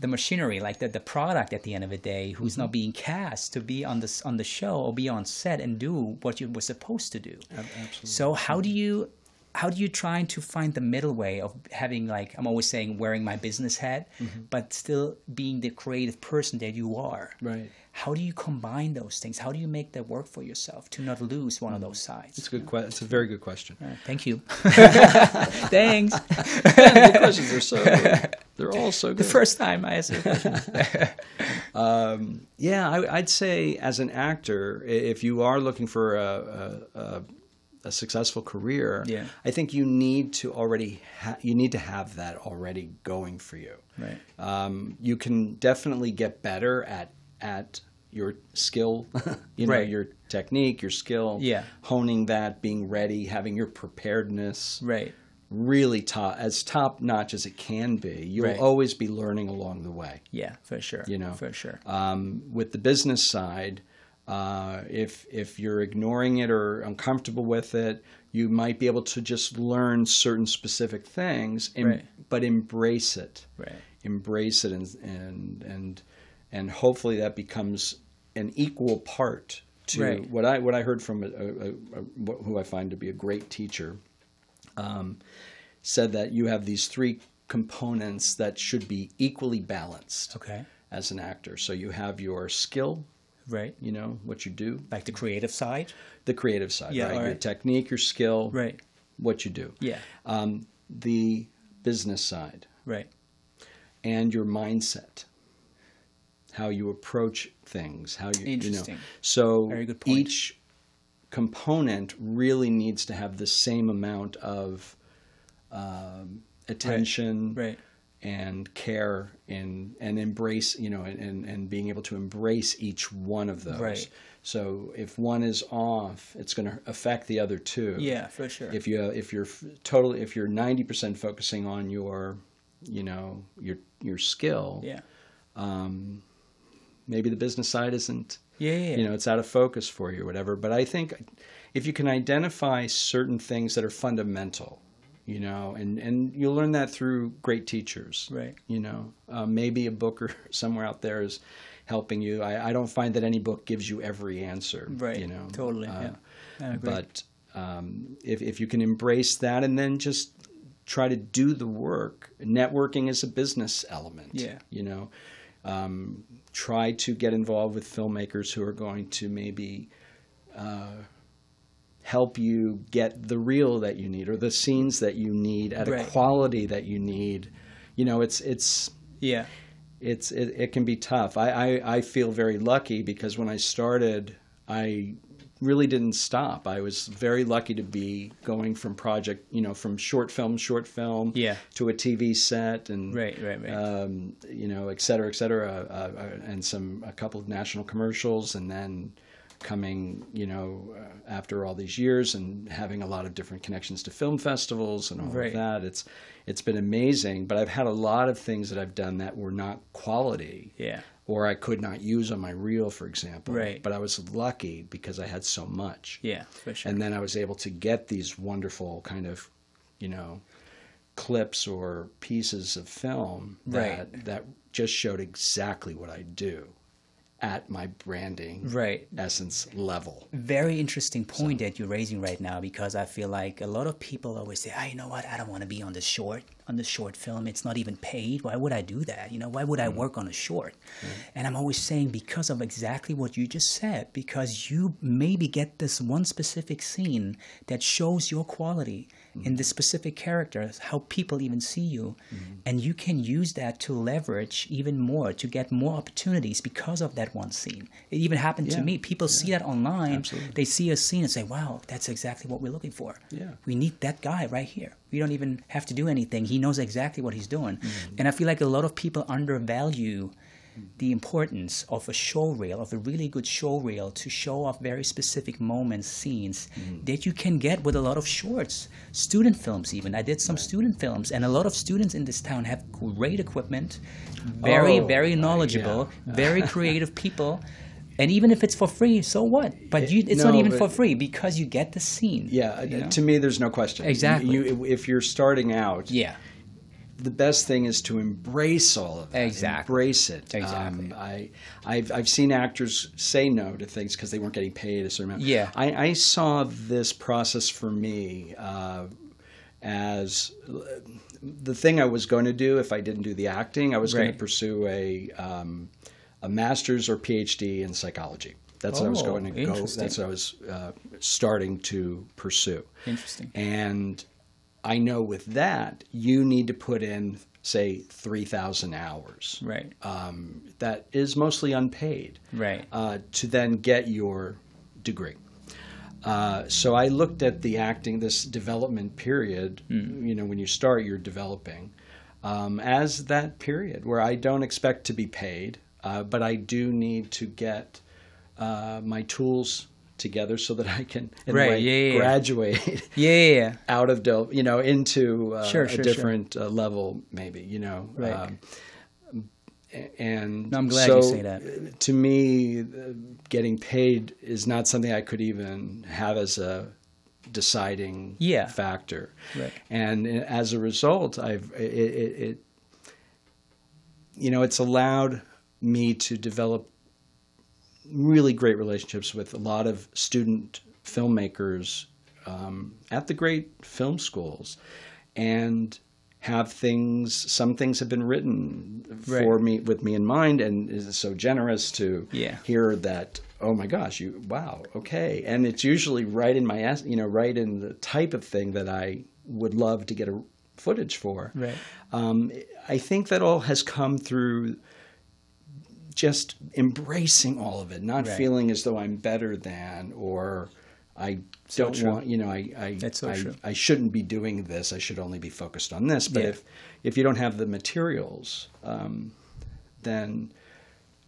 the machinery, like the, the product at the end of the day, who's Mm-hmm. now being cast to be on this on the show or be on set and do what you were supposed to do. Absolutely. So how do you how do you try to find the middle way of having like I'm always saying wearing my business hat, Mm-hmm. but still being the creative person that you are? Right. How do you combine those things? How do you make that work for yourself to not lose one of those sides? Mm. It's a good. question. it's a very good question. Thank you. Thanks. the questions are so. Good. They're all so good. The first time I asked a question. Yeah, I, I'd say as an actor, if you are looking for a, a, a, a successful career, Yeah. I think you need to already ha- you need to have that already going for you. Right. Um, you can definitely get better at at your skill, you know, Right. your technique, your skill, Yeah. honing that, being ready, having your preparedness right. really top as top notch as it can be. You'll Right. always be learning along the way Yeah, for sure. you know for sure. um, with the business side uh, if if you're ignoring it or uncomfortable with it you might be able to just learn certain specific things and, Right. but embrace it Right. embrace it and and and and hopefully that becomes an equal part to Right. what I what I heard from a, a, a, a- who I find to be a great teacher um, said that you have these three components that should be equally balanced Okay. as an actor. So you have your skill, Right. you know, what you do, Like the creative side. the creative side, Yeah, right? all Your technique, your skill, Right. what you do. Yeah. Um, the business side Right. and your mindset. How you approach things, how you, you know. Interesting. So Very good point. each component really needs to have the same amount of um, attention, Right. And care and and embrace you know and and being able to embrace each one of those Right. so if one is off it's going to affect the other two Yeah, for sure. if you if you're totally if you're 90% focusing on your you know your your skill yeah. um, maybe the business side isn't Yeah, yeah, yeah. you know it's out of focus for you or whatever but i think if you can identify certain things that are fundamental you know and and you'll learn that through great teachers Right. you know uh, maybe a book or somewhere out there is helping you I, I don't find that any book gives you every answer Right. you know Totally. Uh, yeah. I agree. but um, if, if you can embrace that and then just try to do the work networking is a business element Yeah. you know um, try to get involved with filmmakers who are going to maybe uh, help you get the reel that you need or the scenes that you need at Right. a quality that you need you know it's it's yeah. it's it, it can be tough. I, I I feel very lucky because when I started, I really didn't stop. I was very lucky to be going from project, you know, from short film, short film, Yeah. to a TV set, and Right, right, right. um, you know, et cetera, et cetera, uh, uh, and some a couple of national commercials, and then coming, you know, uh, after all these years and having a lot of different connections to film festivals and all Right. of that. It's it's been amazing, but I've had a lot of things that I've done that were not quality yeah. or I could not use on my reel, for example. Right. But I was lucky because I had so much. Yeah, for sure. And then I was able to get these wonderful kind of, you know, clips or pieces of film that Right. that just showed exactly what I do at my branding Right. essence level. Very interesting point that you're raising right now because I feel like a lot of people always say, "Ah, you know what? I don't want to be on the short on the short film. It's not even paid. Why would I do that? You know, why would I work on a short?" And I'm always saying because of exactly what you just said, because you maybe get this one specific scene that shows your quality in the specific characters, how people even see you, and you can use that to leverage even more to get more opportunities because of that one scene. It even happened to me. People see that online. Absolutely. They see a scene and say, "Wow, that's exactly what we're looking for. Yeah. we need that guy right here. We don't even have to do anything. He knows exactly what he's doing." Mm-hmm. And I feel like a lot of people undervalue the importance of a show reel, of a really good show reel, to show off very specific moments, scenes Mm-hmm. that you can get with a lot of shorts, student films. Even I did some student films, and a lot of students in this town have great equipment, very, Oh, very uh, knowledgeable, yeah. very creative people. And even if it's for free, so what? But you, it's not even for free because you get the scene. Yeah, you know? to me, there's no question. Exactly. You, if you're starting out, yeah, the best thing is to embrace all of that. Exactly. Embrace it. Exactly. Um, I, I've, I've seen actors say no to things because they weren't getting paid a certain amount. Yeah. I, I saw this process for me uh, as the thing I was going to do if I didn't do the acting. I was going to pursue a, um, a master's or PhD in psychology. That's what I was Oh, going to go. That's what I was uh, starting to pursue. interesting. And I know with that, you need to put in, say, 3,000 hours. Right, Um, that is mostly unpaid right, uh, to then get your degree. Uh, so I looked at the acting, this development period, you know, when you start, you're developing, um, as that period where I don't expect to be paid, uh, but I do need to get uh, my tools together so that I can Right, way, yeah, yeah, graduate yeah, out of Del, you know, into uh, Sure, a sure, sure. different Uh, level, maybe, you know. Right. Um, and No, I'm glad so, you say that. uh, To me, uh, getting paid is not something I could even have as a deciding Yeah. factor. Right. And uh, as a result, I've it, it, it you know it's allowed me to develop really great relationships with a lot of student filmmakers um, at the great film schools and have things some things have been written for me with me in mind and is so generous to Yeah. hear that oh my gosh you wow okay and it's usually right in my you know right in the type of thing that i would love to get a footage for Right. um, i think that all has come through just embracing all of it not Right. feeling as though i'm better than or i So don't true. want you know i I, That's so I. I shouldn't be doing this i should only be focused on this but Yeah. if if you don't have the materials um, then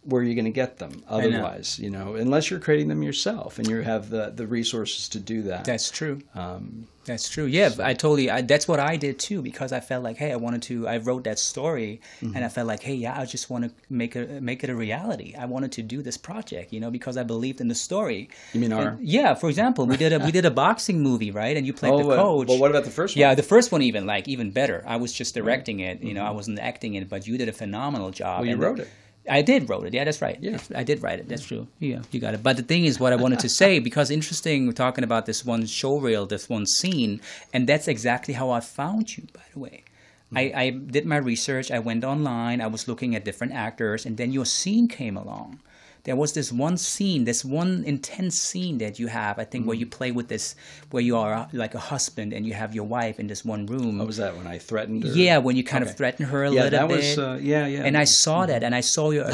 where are you going to get them know. otherwise you know unless you're creating them yourself and you have the the resources to do that That's true. um, That's true. Yeah, I totally. I, that's what I did too because I felt like, hey, I wanted to. I wrote that story, Mm-hmm. and I felt like, hey, yeah, I just want to make it make it a reality. I wanted to do this project, you know, because I believed in the story. You mean our- And- yeah, for example, we did a we did a boxing movie, right? And you played the coach. well, what about the first one? Yeah, the first one even like even better. I was just directing it. You know, I wasn't acting it, but you did a phenomenal job. Well, you And wrote it. I did wrote it. Yeah, that's right. Yeah. I did write it. That's true. Yeah, you got it. But the thing is, what I wanted to say, because interesting, we're talking about this one show reel, this one scene, and that's exactly how I found you. By the way, hmm. I, I did my research. I went online. I was looking at different actors, and then your scene came along. There was this one scene, this one intense scene that you have, I think, where Mm. you play with this, where you are uh, like a husband and you have your wife in this one room. What was that when I threatened her? Yeah, when you kind Okay. of threaten her a Yeah, little that bit. was, uh, yeah, yeah. And I saw that, and I saw your,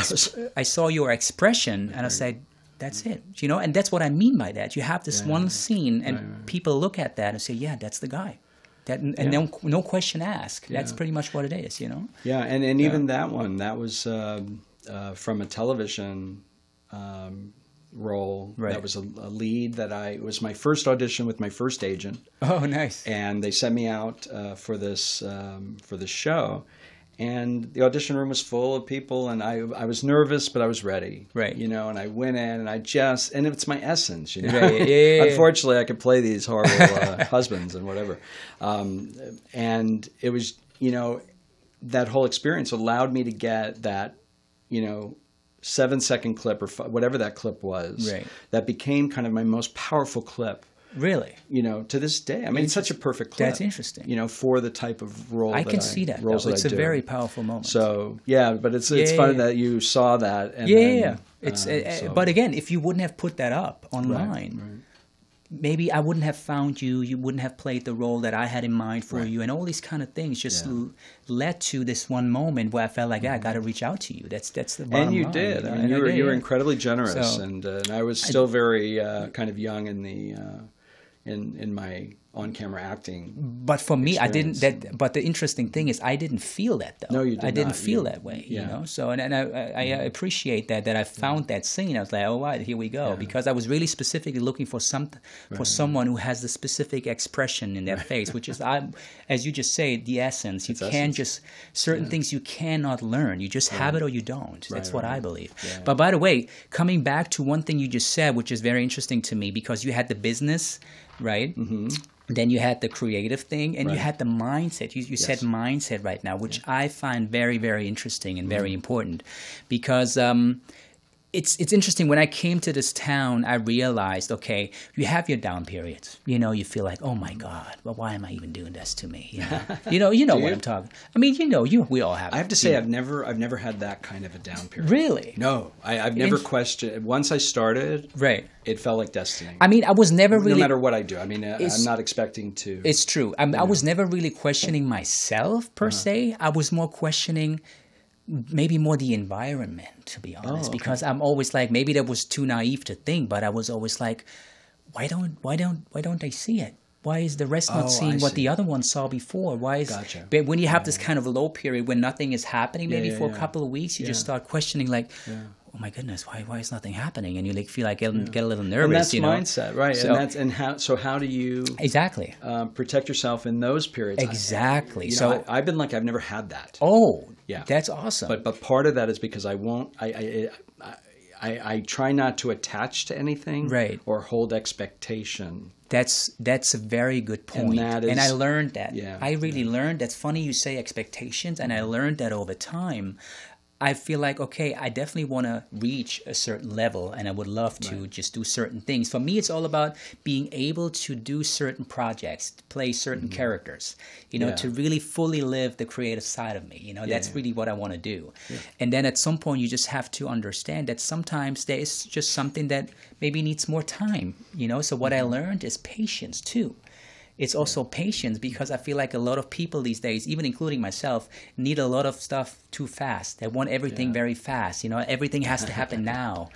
I saw your expression, and I said, "That's it," you know. And that's what I mean by that. You have this one scene, and people look at that and say, "Yeah, that's the guy." That and Yeah. no, no question asked. That's Yeah. pretty much what it is, you know. Yeah, and, and even that one, that was um, uh, from a television um, role. Right. That was a, a lead that I, it was my first audition with my first agent. Oh, nice. and they sent me out uh, for this um, for this show, and the audition room was full of people, and I I was nervous, but I was ready, Right. You know, and I went in, and I just and it's my essence, you know. Right, yeah, yeah, yeah. Unfortunately, I could play these horrible uh, husbands and whatever, um, and it was you know that whole experience allowed me to get that you know seven second clip or f- whatever that clip was Right. that became kind of my most powerful clip Really? you know, to this day. I mean, it's such a perfect clip. That's interesting. You know, for the type of role I that can see that. roles that It's I a do. very powerful moment. So yeah, but it's it's Yeah, funny yeah, yeah. that you saw that. And yeah, then, yeah, yeah. It's uh, uh, so- but again, if you wouldn't have put that up online, right. Maybe I wouldn't have found you. You wouldn't have played the role that I had in mind for Right. you, and all these kind of things just Yeah. Mm-hmm. l- led to this one moment where I felt like "Ah, I got to reach out to you. That's that's the bottom and you line, did. I mean, and you were you were incredibly generous, So- and uh, and I was still very uh, kind of young in the uh, in in my on camera acting. But for me, I didn't. That. But the interesting thing is, I didn't feel that though. No, you did I didn't not. feel You- that way. yeah. You know. So and, and I, I, I appreciate that that I found that scene. I was like, oh, right, here we go. Because I was really specifically looking for some for someone who has the specific expression in their face, which is, I, as you just say, the essence. You It's can't essence. just certain things you cannot learn. You just have it or you don't. That's Right, what I believe. Yeah. But by the way, coming back to one thing you just said, which is very interesting to me, because you had the business, right? Mm-hmm. Then you had the creative thing, and you had the mindset. You, you said Yes. Mm-hmm. mindset right now, which I find very, very interesting and very important, because um, it's it's interesting. When I came to this town, I realized, okay, you have your down periods. You know, you feel like, oh my God, well, why am I even doing this to me? You know, you know, you know what? I'm talking. I mean, you know, you we all have. I have to say, know. I've never I've never had that kind of a down period. really No, I, I've never Int- questioned. Once I started, right. it felt like destiny. I mean, I was never really no matter what I do, I mean, I- It's- I'm not expecting to. It's true. I, I was never really questioning myself per Uh-huh. se. I was more questioning maybe more the environment, to be honest, Oh, okay. because I'm always like maybe that was too naive to think, but I was always like, why don't why don't why don't they see it? Why is the rest Oh, not seeing I what see. the other one saw before? Why is Gotcha. but when you have this kind of low period when nothing is happening, maybe yeah, for a couple of weeks, you just start questioning like, oh my goodness, why why is nothing happening? And you like feel like get, get a little nervous. and that's you know? mindset, right? So- and that's and how. So how do you exactly, um, protect yourself in those periods? I- exactly. know, so I, I've been like I've never had that. oh Yeah. that's awesome. But but part of that is because I won't. I I, I, I, I try not to attach to anything, Right. or hold expectation. That's that's a very good And point. that And I learned that. Yeah, I really learned. That's funny you say expectations, and I learned that over time. I feel like okay, I definitely want to reach a certain level, and I would love to just do certain things. For me, it's all about being able to do certain projects, play certain characters. You know, Mm-hmm. Yeah. to really fully live the creative side of me. You know, that's yeah. really what I want to do. And then at some point, you just have to understand that sometimes there is just something that maybe needs more time. You know, so what Mm-hmm. I learned is patience too. It's also patience because I feel like a lot of people these days, even including myself, need a lot of stuff too fast. They want everything Yeah. very fast. You know, everything has to happen now,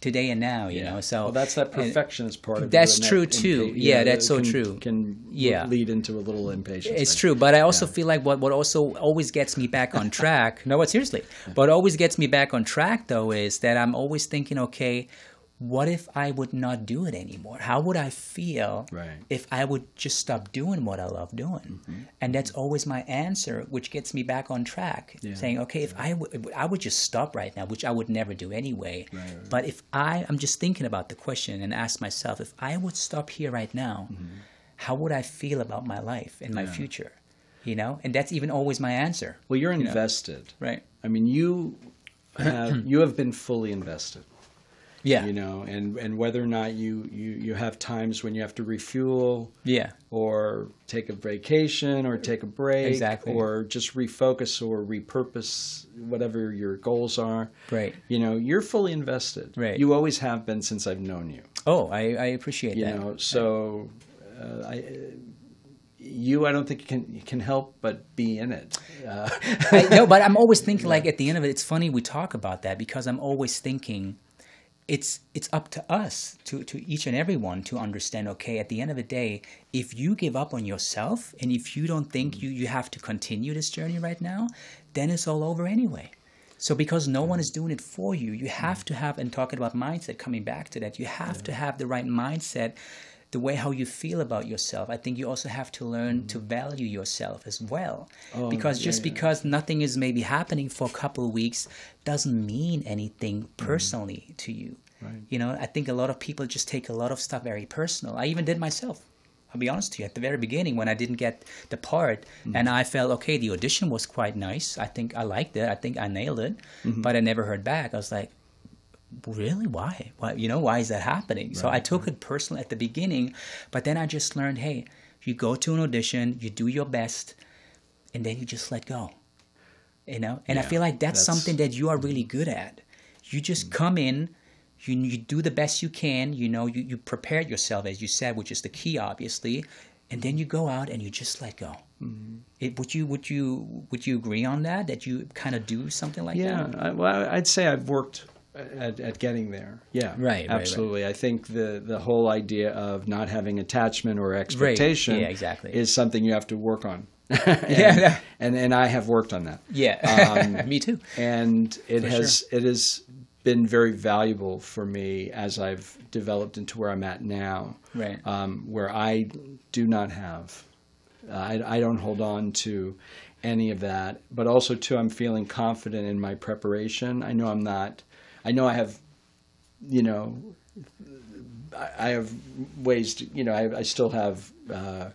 today and now. You know, so well, that's that uh, perfectionist part of it, That's and that true, too. impa- Yeah, that that's so can- true. Can Yeah. lead into a little impatience. It's I true, but I also Yeah. feel like what, what also always gets me back on track. no, what seriously? What always gets me back on track though is that I'm always thinking, okay, what if I would not do it anymore? How would I feel Right. if I would just stop doing what I love doing? And that's always my answer, which gets me back on track. Yeah. Saying, okay, if I would, I would just stop right now, which I would never do anyway. Right, right. But if I, I'm just thinking about the question and ask myself, if I would stop here right now, how would I feel about my life and my Mm-hmm. Yeah. future? You know, and that's even always my answer. Well, you're you know. invested. Right. I mean, you have, you have been fully invested. Yeah. You know, and and whether or not you you you have times when you have to refuel Yeah. or take a vacation or take a break Exactly. or just refocus or repurpose whatever your goals are. Right. You know, you're fully invested. Right. You always have been since I've known you. Oh, I, I appreciate You that. You know, so uh, I. You, I don't think can you can help but be in it. Uh, I, no, but I'm always thinking like at the end of it, it's funny we talk about that because I'm always thinking it's it's up to us to to each and everyone to understand. Okay, at the end of the day, if you give up on yourself and if you don't think mm-hmm. you you have to continue this journey right now, then it's all over anyway. So because no one is mm-hmm. doing it for you, you have mm-hmm. to have and talking about mindset. Coming back to that, you have to have the right mindset the way how you feel about yourself. I think you also have to learn to value yourself as well. Oh, because yeah, just yeah. because nothing is maybe happening for a couple of weeks doesn't mean anything Mm-hmm. personally to you. You know, I think a lot of people just take a lot of stuff very personal. I even did myself. I'll be honest with you, at the very beginning when I didn't get the part Mm-hmm. and I felt, okay, the audition was quite nice. I think I liked it. I think I nailed it. Mm-hmm. But I never heard back. I was like, really why? Why you know why is that happening? So i took it personal at the beginning but then i just learned hey you go to an audition you do your best and then you just let go you know? And i feel like that's, that's- something that you are really mm-hmm. good at. You just mm-hmm. come in you, you do the best you can you know you, you prepare yourself as you said which is the key obviously and then you go out and you just let go. Mm-hmm. It, would you would you would you agree on that that you kind of do something like yeah, that I, well, I'd say I've worked at, at getting there. Yeah, Right, right, right. absolutely. I think the the whole idea of not having attachment or expectation, Yeah, exactly. is something you have to work on. and, Yeah. and and I have worked on that. yeah me too and it For has it has been very valuable for me as I've developed into where I'm at now, Right. Um, where I do not have, uh, I, I don't hold on to any of that, but also too I'm feeling confident in my preparation. I know I'm not, I know I have, you know, I, I have ways to, you know, I, I still have. Uh,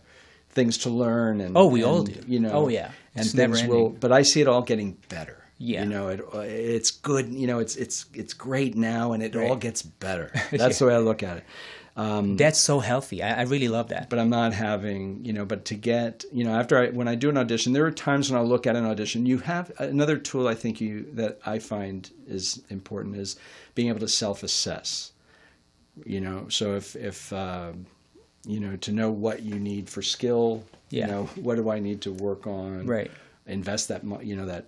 Things to learn, and Oh, we all do. You know, Oh, yeah. and It's never things will. But I see it all getting better. Yeah. you know, it it's good. You know, it's it's it's great now, and it all gets better. That's the way I look at it. That's so healthy. I, I really love that. But I'm not having, you know, but to get, you know, after I when I do an audition, there are times when I look at an audition. You have another tool I think you that I find is important is being able to self-assess. You know, so if if um, you know to know what you need for skill, Yeah. you know, what do I need to work on? Right. Invest that, you know, that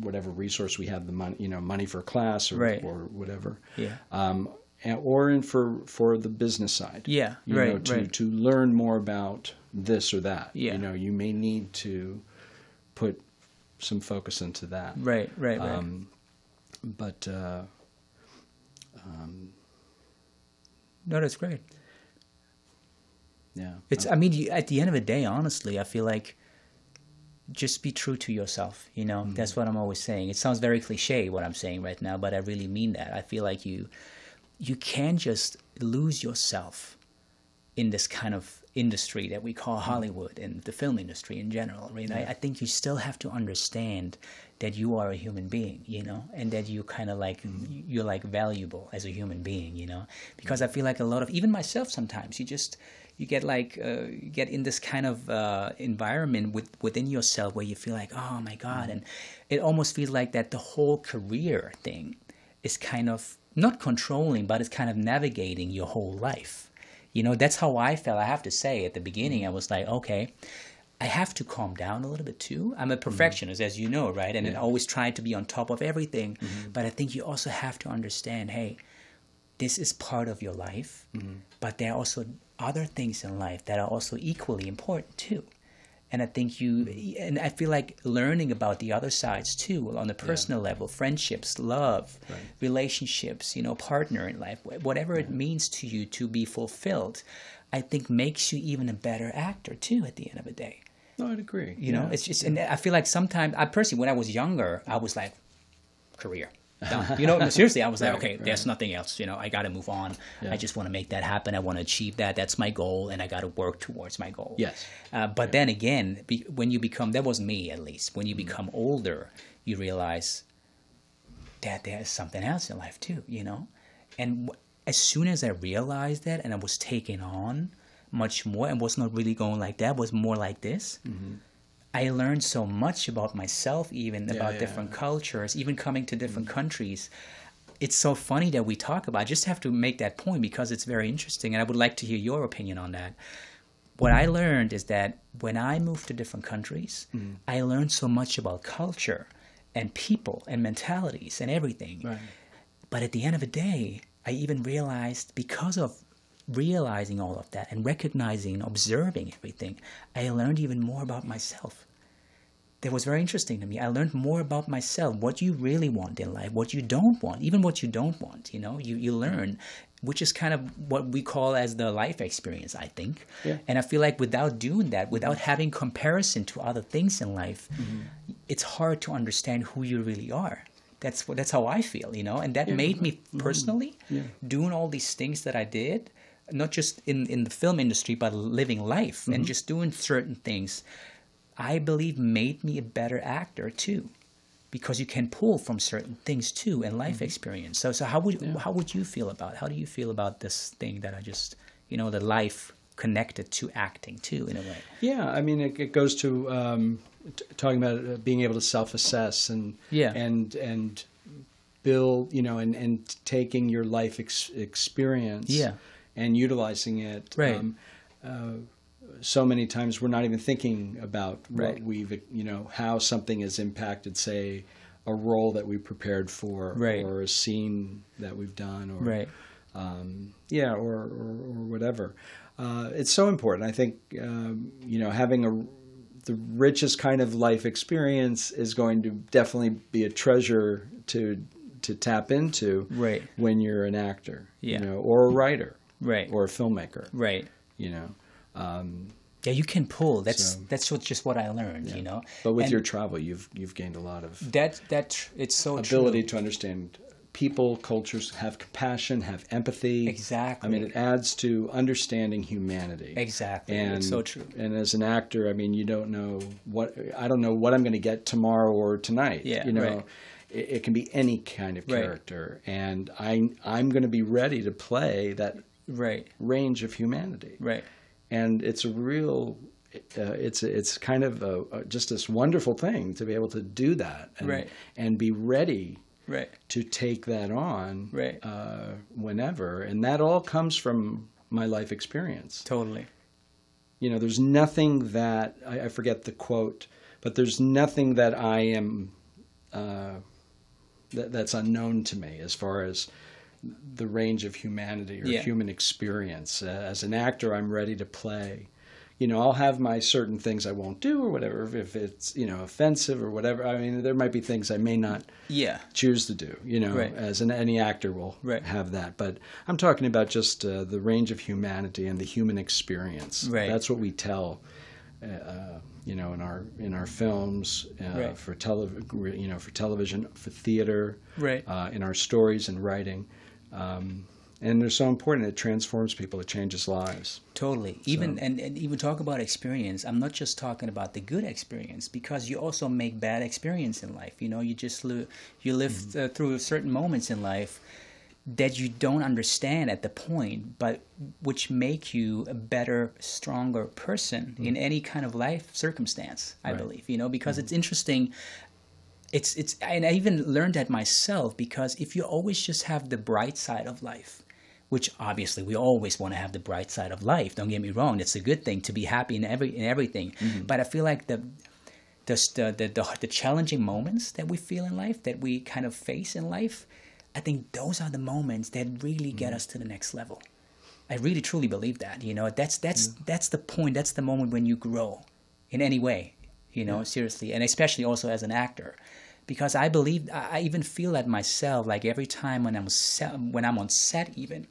whatever resource we have, the money, you know, money for class or Right. or whatever Yeah. um, or in for for the business side. Yeah, you right, know, to right. to learn more about this or that. Yeah. you know, you may need to put some focus into that. Right, right, right. Um, but uh, no, that's great. yeah, It's. I mean, you, at the end of the day, honestly, I feel like just be true to yourself. You know, that's what I'm always saying. It sounds very cliche what I'm saying right now, but I really mean that. I feel like you you can't just lose yourself in this kind of industry that we call Hollywood and the film industry in general. Right? I, I think you still have to understand that you are a human being, you know, and that you kind of like you're like valuable as a human being, you know, because I feel like a lot of even myself sometimes you just you get like uh, you get in this kind of uh, environment with within yourself where you feel like oh my god, and it almost feels like that the whole career thing is kind of not controlling, but it's kind of navigating your whole life. You know, that's how I felt. I have to say, at the beginning, I was like, okay, I have to calm down a little bit too. I'm a mm-hmm. perfectionist, as you know, right? And I always try to be on top of everything. Mm-hmm. But I think you also have to understand, hey, this is part of your life, mm-hmm. but there are also other things in life that are also equally important too. And I think you, mm-hmm. and I feel like learning about the other sides too, on a personal level, friendships, love, relationships, you know, partner in life, wh- whatever it means to you to be fulfilled, I think makes you even a better actor too at the end of the day. no, I'd agree. You know, it's just, and I feel like sometimes, I personally, when I was younger, I was like, career. You know, seriously, I was like, okay, right. there's nothing else. You know, I got to move on. Yeah. I just want to make that happen. I want to achieve that. That's my goal, and I got to work towards my goal. Yes. Uh, but then again, be, when you become, that was me at least. When you Mm-hmm. become older, you realize that there's something else in life too. You know, And w- as soon as I realized that and I was taking on much more and was not really going like that, was more like this, I learned so much about myself, even about yeah, different cultures, even coming to different mm. countries. It's so funny that we talk about. I just have to make that point because it's very interesting, and I would like to hear your opinion on that. What I learned is that when I moved to different countries, mm. I learned so much about culture and people and mentalities and everything. Right. But at the end of the day, I even realized because of realizing all of that and recognizing, observing everything, I learned even more about myself. That was very interesting to me. I learned more about myself, what you really want in life, what you don't want, even what you don't want, you know, you, you learn, which is kind of what we call as the life experience, I think. Yeah. And I feel like without doing that, without having comparison to other things in life, mm-hmm. it's hard to understand who you really are. That's what that's how I feel, you know, and that made me mm. personally doing all these things that I did, not just in in the film industry, but living life and just doing certain things. I believe made me a better actor too, because you can pull from certain things too and life experience. So so how would how would you feel about how do you feel about this thing that I just you know the life connected to acting too in a way? Yeah, I mean, it, it goes to um, t- talking about uh, being able to self-assess and Yeah. and and build, you know, and and taking your life ex- experience, Yeah. And utilizing it. Right. Um, uh, so many times we're not even thinking about Right. what we've, you know, how something has impacted, say, a role that we prepared for, Right. or a scene that we've done, or Right. um, yeah, or, or, or whatever. Uh, it's so important. I think um, you know having a the richest kind of life experience is going to definitely be a treasure to to tap into Right. when you're an actor, Yeah. you know, or a writer, Right. or a filmmaker, Right. you know. Um, yeah, you can pull. That's So- that's what, just what I learned, you know. But with And your travel, you've you've gained a lot of that that it's so ability true. to understand people, cultures, have compassion, have empathy. Exactly. I mean, it adds to understanding humanity. Exactly. And It's so true. And as an actor, I mean, you don't know what I don't know what I'm going to get tomorrow or tonight. Yeah, You know, right. it, can be any kind of Right. character, and I I'm going to be ready to play that Right. range of humanity. Right. And it's a real. Uh, it's it's kind of a, a, just this wonderful thing to be able to do that and, Right. and be ready Right. to take that on Right. uh, whenever, and that all comes from my life experience. Totally. You know, there's nothing that I, I forget the quote, but there's nothing that I am uh, that, that's unknown to me as far as the range of humanity or Yeah. human experience. Uh, as an actor, I'm ready to play. You know, I'll have my certain things I won't do or whatever if, if it's you know offensive or whatever. I mean, there might be things I may not Yeah. choose to do. You know, Right. as an, any actor will Right. have that. But I'm talking about just uh, the range of humanity and the human experience. Right. That's what we tell. Uh, you know, in our in our films, uh, Right. for tele, you know, for television, for theater, Right. uh, in our stories and writing, um, and they're so important. It transforms people. It changes lives. Totally. Even and, and even talk about experience. I'm not just talking about the good experience because you also make bad experience in life. You know, you just li- you live Mm-hmm. uh, through certain moments in life that you don't understand at the point, but which make you a better, stronger person in any kind of life circumstance. I Mm-hmm. Right. Mm-hmm. believe. You know, because it's interesting it's it's and I even learned that myself because if you always just have the bright side of life, which obviously we always want to have the bright side of life. Don't get me wrong; it's a good thing to be happy in every in everything. Mm-hmm. But I feel like the the, the the the challenging moments that we feel in life, that we kind of face in life, I think those are the moments that really get mm-hmm. us to the next level. I really truly believe that. You know, that's that's mm-hmm. that's the point. That's the moment when you grow in any way. You know, seriously, and especially also as an actor, because I believe I even feel that myself. Like every time when I'm set, when I'm on set, even,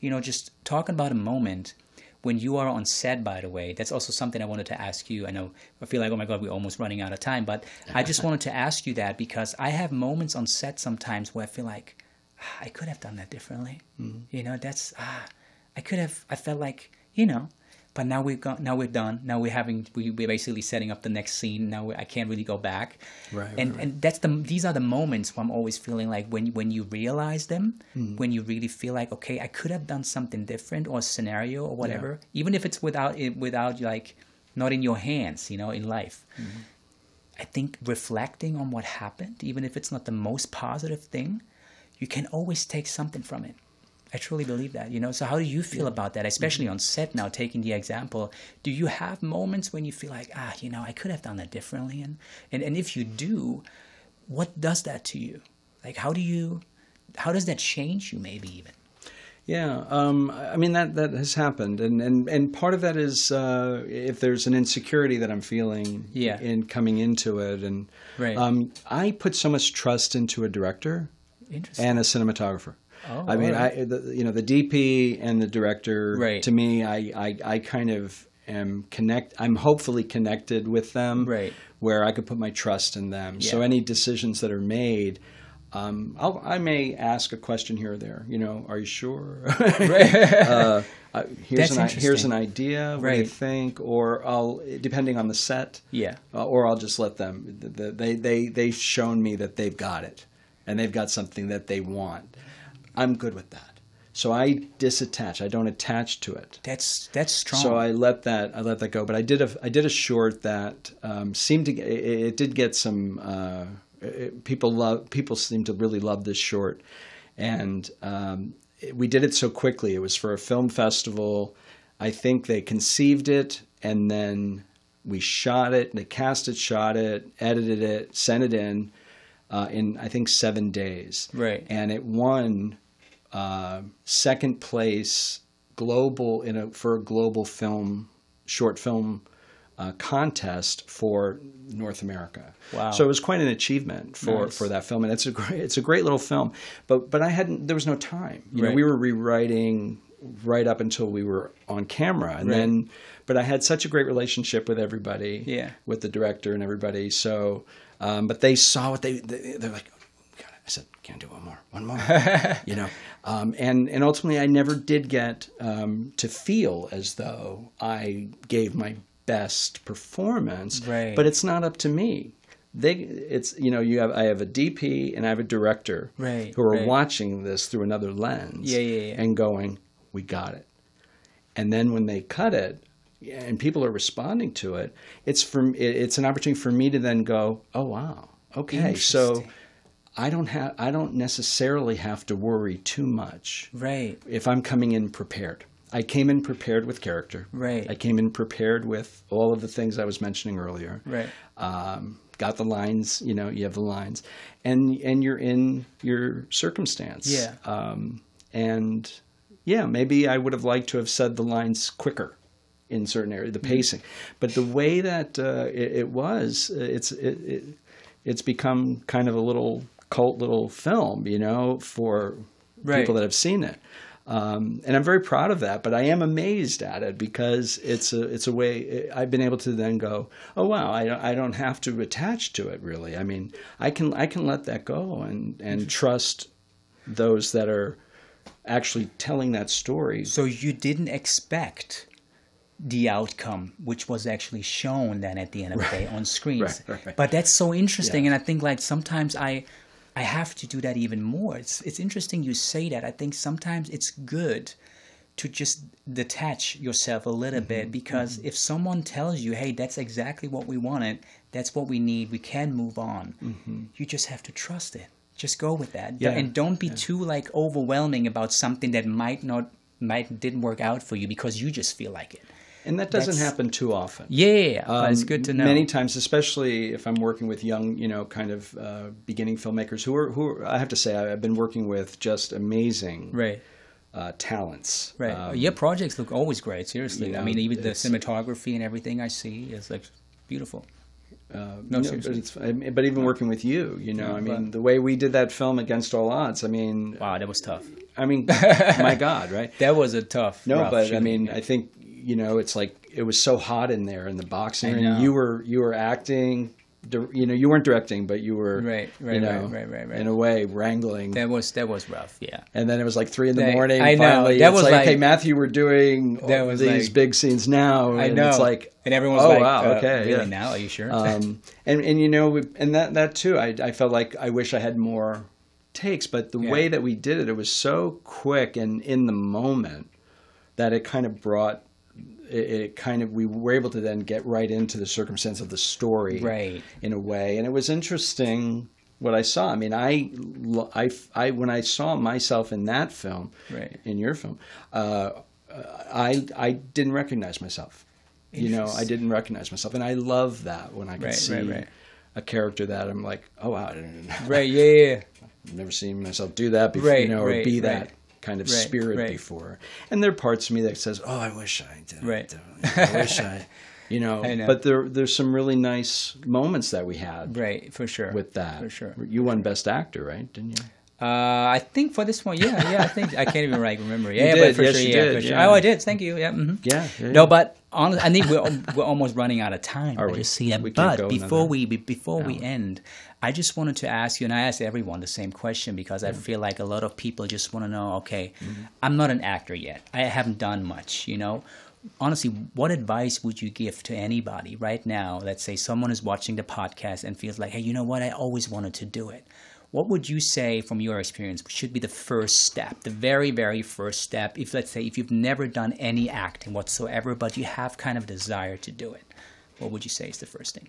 you know, just talking about a moment when you are on set. By the way, that's also something I wanted to ask you. I know I feel like oh my god, we're almost running out of time, but I just wanted to ask you that because I have moments on set sometimes where I feel like "Ah, I could have done that differently. You know, that's ah, I could have. I felt like you know, but now we've got now we're done. Now we're having we, we're basically setting up the next scene. Now we, I can't really go back. Right, And right. and that's the these are the moments where I'm always feeling like when when you realize them, Hmm. when you really feel like okay, I could have done something different or scenario or whatever, even if it's without it without like not in your hands, you know, in life. Mm-hmm. I think reflecting on what happened, even if it's not the most positive thing, you can always take something from it. I truly believe that, you know. So how do you feel about that, especially Mm-hmm. on set now, taking the example? Do you have moments when you feel like, ah, you know, I could have done that differently? And and, and if you do, what does that to you? Like how do you how does that change you maybe even? Yeah, um, I mean that that has happened, and and and part of that is uh, if there's an insecurity that I'm feeling Yeah. in coming into it, and Right. um, I put so much trust into a director and a cinematographer. Oh, I mean, alright. I the, you know the DP and the director. Right. To me, I, I I kind of am connect. I'm hopefully connected with them. Right. Where I could put my trust in them. So any decisions that are made. Um, I'll, I may ask a question here or there. You know, are you sure? uh, here's an here's an idea. What do you think? Or I'll depending on the set. Yeah. Uh, or I'll just let them. th- th- They they they've shown me that they've got it, and they've got something that they want. I'm good with that. So I disattach. I don't attach to it. That's that's strong. So I let that I let that go. But I did a I did a short that um, seemed to get, it, it did get some uh, it- people love people seem to really love this short, and um, it- we did it so quickly. It was for a film festival. I think they conceived it and then we shot it. They cast it, shot it, edited it, sent it in uh, in I think seven days. Right. and it won uh, second place global in a for a global film short film uh, contest for North America. Wow. So it was quite an achievement for, Nice. for that film, and it's a great it's a great little film. But but I hadn't there was no time. You know, we were rewriting right up until we were on camera, and Right. then but I had such a great relationship with everybody, Yeah. with the director and everybody. So, um, but they saw what they, they they're like. "We got it." I said, "Can't do one more, one more." you know, um, and and ultimately, I never did get um, to feel as though I gave my best performance. Right. But it's not up to me. They, it's you know, you have I have a DP and I have a director Right, who are right. watching this through another lens. Yeah, yeah, yeah. And going, "We got it." And then when they cut it, and people are responding to it, it's from it's an opportunity for me to then go, "Oh wow, okay." So I don't have I don't necessarily have to worry too much right. if I'm coming in prepared. I came in prepared with character. Right. I came in prepared with all of the things I was mentioning earlier. Right. Um, got the lines, you know, you have the lines, and and you're in your circumstance. Yeah. Um, and yeah, maybe I would have liked to have said the lines quicker in certain areas, the Mm-hmm. pacing. But the way that uh, it, it was, uh, it's it, it, it's become kind of a little cult little film, you know, for Right. people that have seen it. Um, and I'm very proud of that, but I am amazed at it because it's a it's a way I've been able to then go, oh wow, I don't, I don't have to attach to it really. I mean, I can I can let that go and and trust those that are actually telling that story. So you didn't expect the outcome, which was actually shown then at the end of the day on screens. Right, right. But that's so interesting, Yeah. and I think like sometimes I, I have to do that even more. It's it's interesting you say that. I think sometimes it's good to just detach yourself a little Mm-hmm, bit because if someone tells you, "Hey, that's exactly what we wanted. That's what we need. We can move on." You just have to trust it. Just go with that, Mm-hmm. Yeah, and don't be too like overwhelming about something that might not might didn't work out for you because you just feel like it. And that doesn't That's- happen too often. Yeah, but it's Um, good to know. Many times, especially if I'm working with young, you know, kind of uh, beginning filmmakers who are, who are, I have to say, I've been working with just amazing right, uh, talents. right. Um, Your projects look always great. Seriously, you I mean, even the cinematography and everything I see is like beautiful. Uh, No, no, seriously. but, it's, but even working with you, you know, Yeah, I mean, but- the way we did that film against all odds. I mean, Wow, that was tough. I mean, my God, right? That was a tough. No, but I mean, I think you know, it's like it was so hot in there in the boxing know. You were you were acting you know, you weren't directing, but you were, Right, right, you right, know, right, right, right. in a way, wrangling. That was that was rough. Yeah. and then it was like three in the Like, morning. I know, Finally, that was like, like- okay, Matthew, we're doing That was these like- big scenes now. I and know. It's like, and everyone's oh like, wow, uh, okay, really yeah. now? Are you sure? um, and and you know, we- and that that too, I I felt like I wish I had more takes, but the Yeah. way that we did it, it was so quick and in the moment that it kind of brought. It, it kind of we were able to then get right into the circumstance of the story, Right. in a way, and it was interesting what I saw. I mean, I, I, I when I saw myself in that film, Right. in your film, uh, I I didn't recognize myself. You know, I didn't recognize myself, and I love that when I can Right, see right, right. a character that I'm like, oh wow, right. Yeah. Yeah. I've never seen myself do that before, Right, you know, or right, be right. Kind of Right, spirit right. before. And there are parts of me that says, oh, I wish I did. Right. I wish I, you know, I know. But there there's some really nice moments that we had Right. For sure. with that. For sure. You won Best Actor, right? Didn't you? Uh, I think for this one, yeah, yeah. I think I can't even like remember. Yeah, did, but for yes, sure, you yeah, did, for sure. yeah. Oh, I did. Thank you. Yeah. hmm Yeah. yeah, No, but honestly, I think we're we're almost running out of time. Are I we? just see that. But before we be- before we end, I just wanted to ask you, and I ask everyone the same question because Mm-hmm. I feel like a lot of people just want to know. Okay, I'm not an actor yet. I haven't done much. You know. Honestly, what advice would you give to anybody right now? Let's say someone is watching the podcast and feels like, hey, you know what? I always wanted to do it. What would you say from your experience should be the first step, the very, very first step? If, let's say, if you've never done any acting whatsoever, but you have kind of a desire to do it, what would you say is the first thing?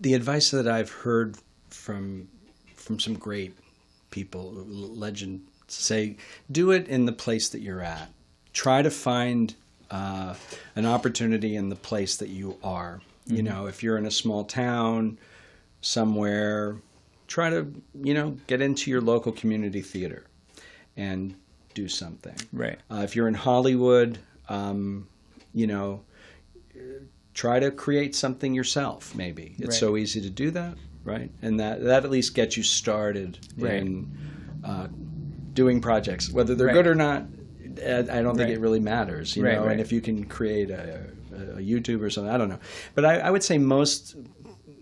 the advice that I've heard from from some great people, legend, say, do it in the place that you're at. Try to find uh, an opportunity in the place that you are. You know, if you're in a small town somewhere, try to you know get into your local community theater and do something. Right. Uh, if you're in Hollywood, um, you know, try to create something yourself. Maybe it's Right. so easy to do that, right? And that that at least gets you started Right. in uh, doing projects, whether they're Right. good or not. I don't think it really matters, you know. And if you can create a, a YouTube or something, I don't know. But I, I would say most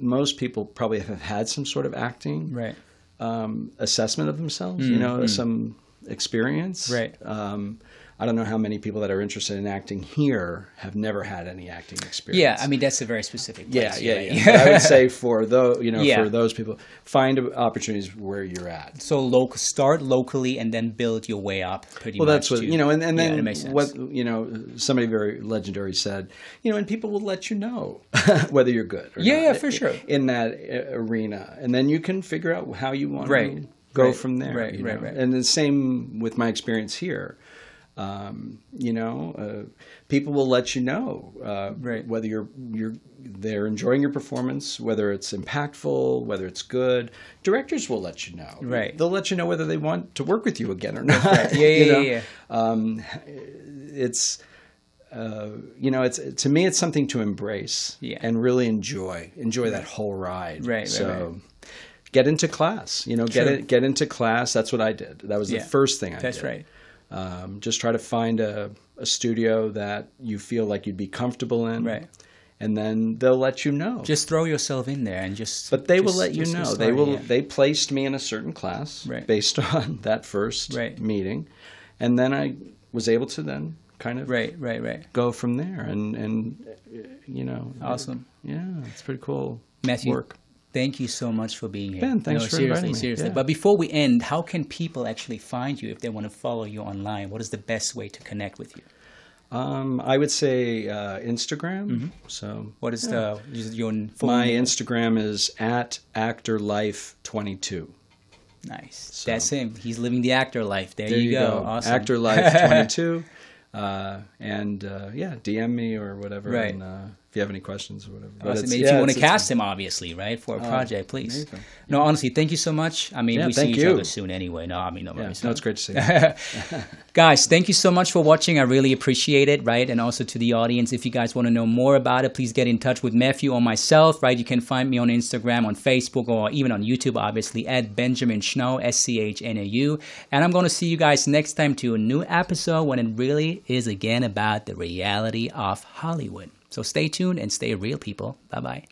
most people probably have had some sort of acting Right. um, assessment of themselves, you know, some experience. Right. Um, I don't know how many people that are interested in acting here have never had any acting experience. Yeah, I mean that's a very specific. yeah, place, yeah, right? yeah. I would say for those, you know, Yeah. for those people, find opportunities where you're at. so local, start locally and then build your way up. Pretty Well, that's what to- you know, and, and then sense. what you know, somebody very legendary said, you know, and people will let you know whether you're good. Or Yeah, not yeah, for sure. In that arena, and then you can figure out how you want Right, to go right, from there. right, right, know? right. And the same with my experience here. Um, you know, uh, people will let you know uh, Right. whether you're you're they're enjoying your performance, whether it's impactful, whether it's good. Directors will let you know. Right. They'll let you know whether they want to work with you again or not. Yeah, yeah, know? yeah, yeah. Um, it's uh, you know, it's to me, it's something to embrace Yeah. and really enjoy. Enjoy that whole ride. Right, right, So. right. Get into class, you know. Get it. Get into class. That's what I did. That was Yeah. the first thing I That's did. right. Um, just try to find a, a studio that you feel like you'd be comfortable in, Right. And then they'll let you know. Just throw yourself in there and just. but they will let you know. They will. yeah. They placed me in a certain class Right. based on that first Right. meeting, and then I was able to then kind of Right, right, right. go from there. And and you know, Awesome. Yeah, it's pretty cool. Matthew, work. Thank you so much for being here. Ben, thanks no, for seriously, inviting me. seriously. Yeah. But before we end, how can people actually find you if they want to follow you online? What is the best way to connect with you? Um, I would say uh, Instagram. So Mm-hmm. What is the is your my name? Instagram is at actorlife22. Nice. So- That's him. He's living the actor life. There, There you, go. Awesome. Actor Life 22. uh, and uh, yeah, DM me or whatever. Right. And, uh, if you have any questions or whatever. But Awesome. it's- If you want to cast him, obviously, right, for a uh, project, please. amazing. No, honestly, thank you so much. I mean, Yeah, we see each you. other soon anyway. No, I mean, no, Yeah, worries. no, it's great to see you. Guys, thank you so much for watching. I really appreciate it, right? And also to the audience, if you guys want to know more about it, please get in touch with Matthew or myself, right? You can find me on Instagram, on Facebook, or even on YouTube, obviously, at Benjamin Schnau, S C H N A U. And I'm going to see you guys next time to a new episode when it really is again about the reality of Hollywood. So stay tuned and stay real, people. Bye bye.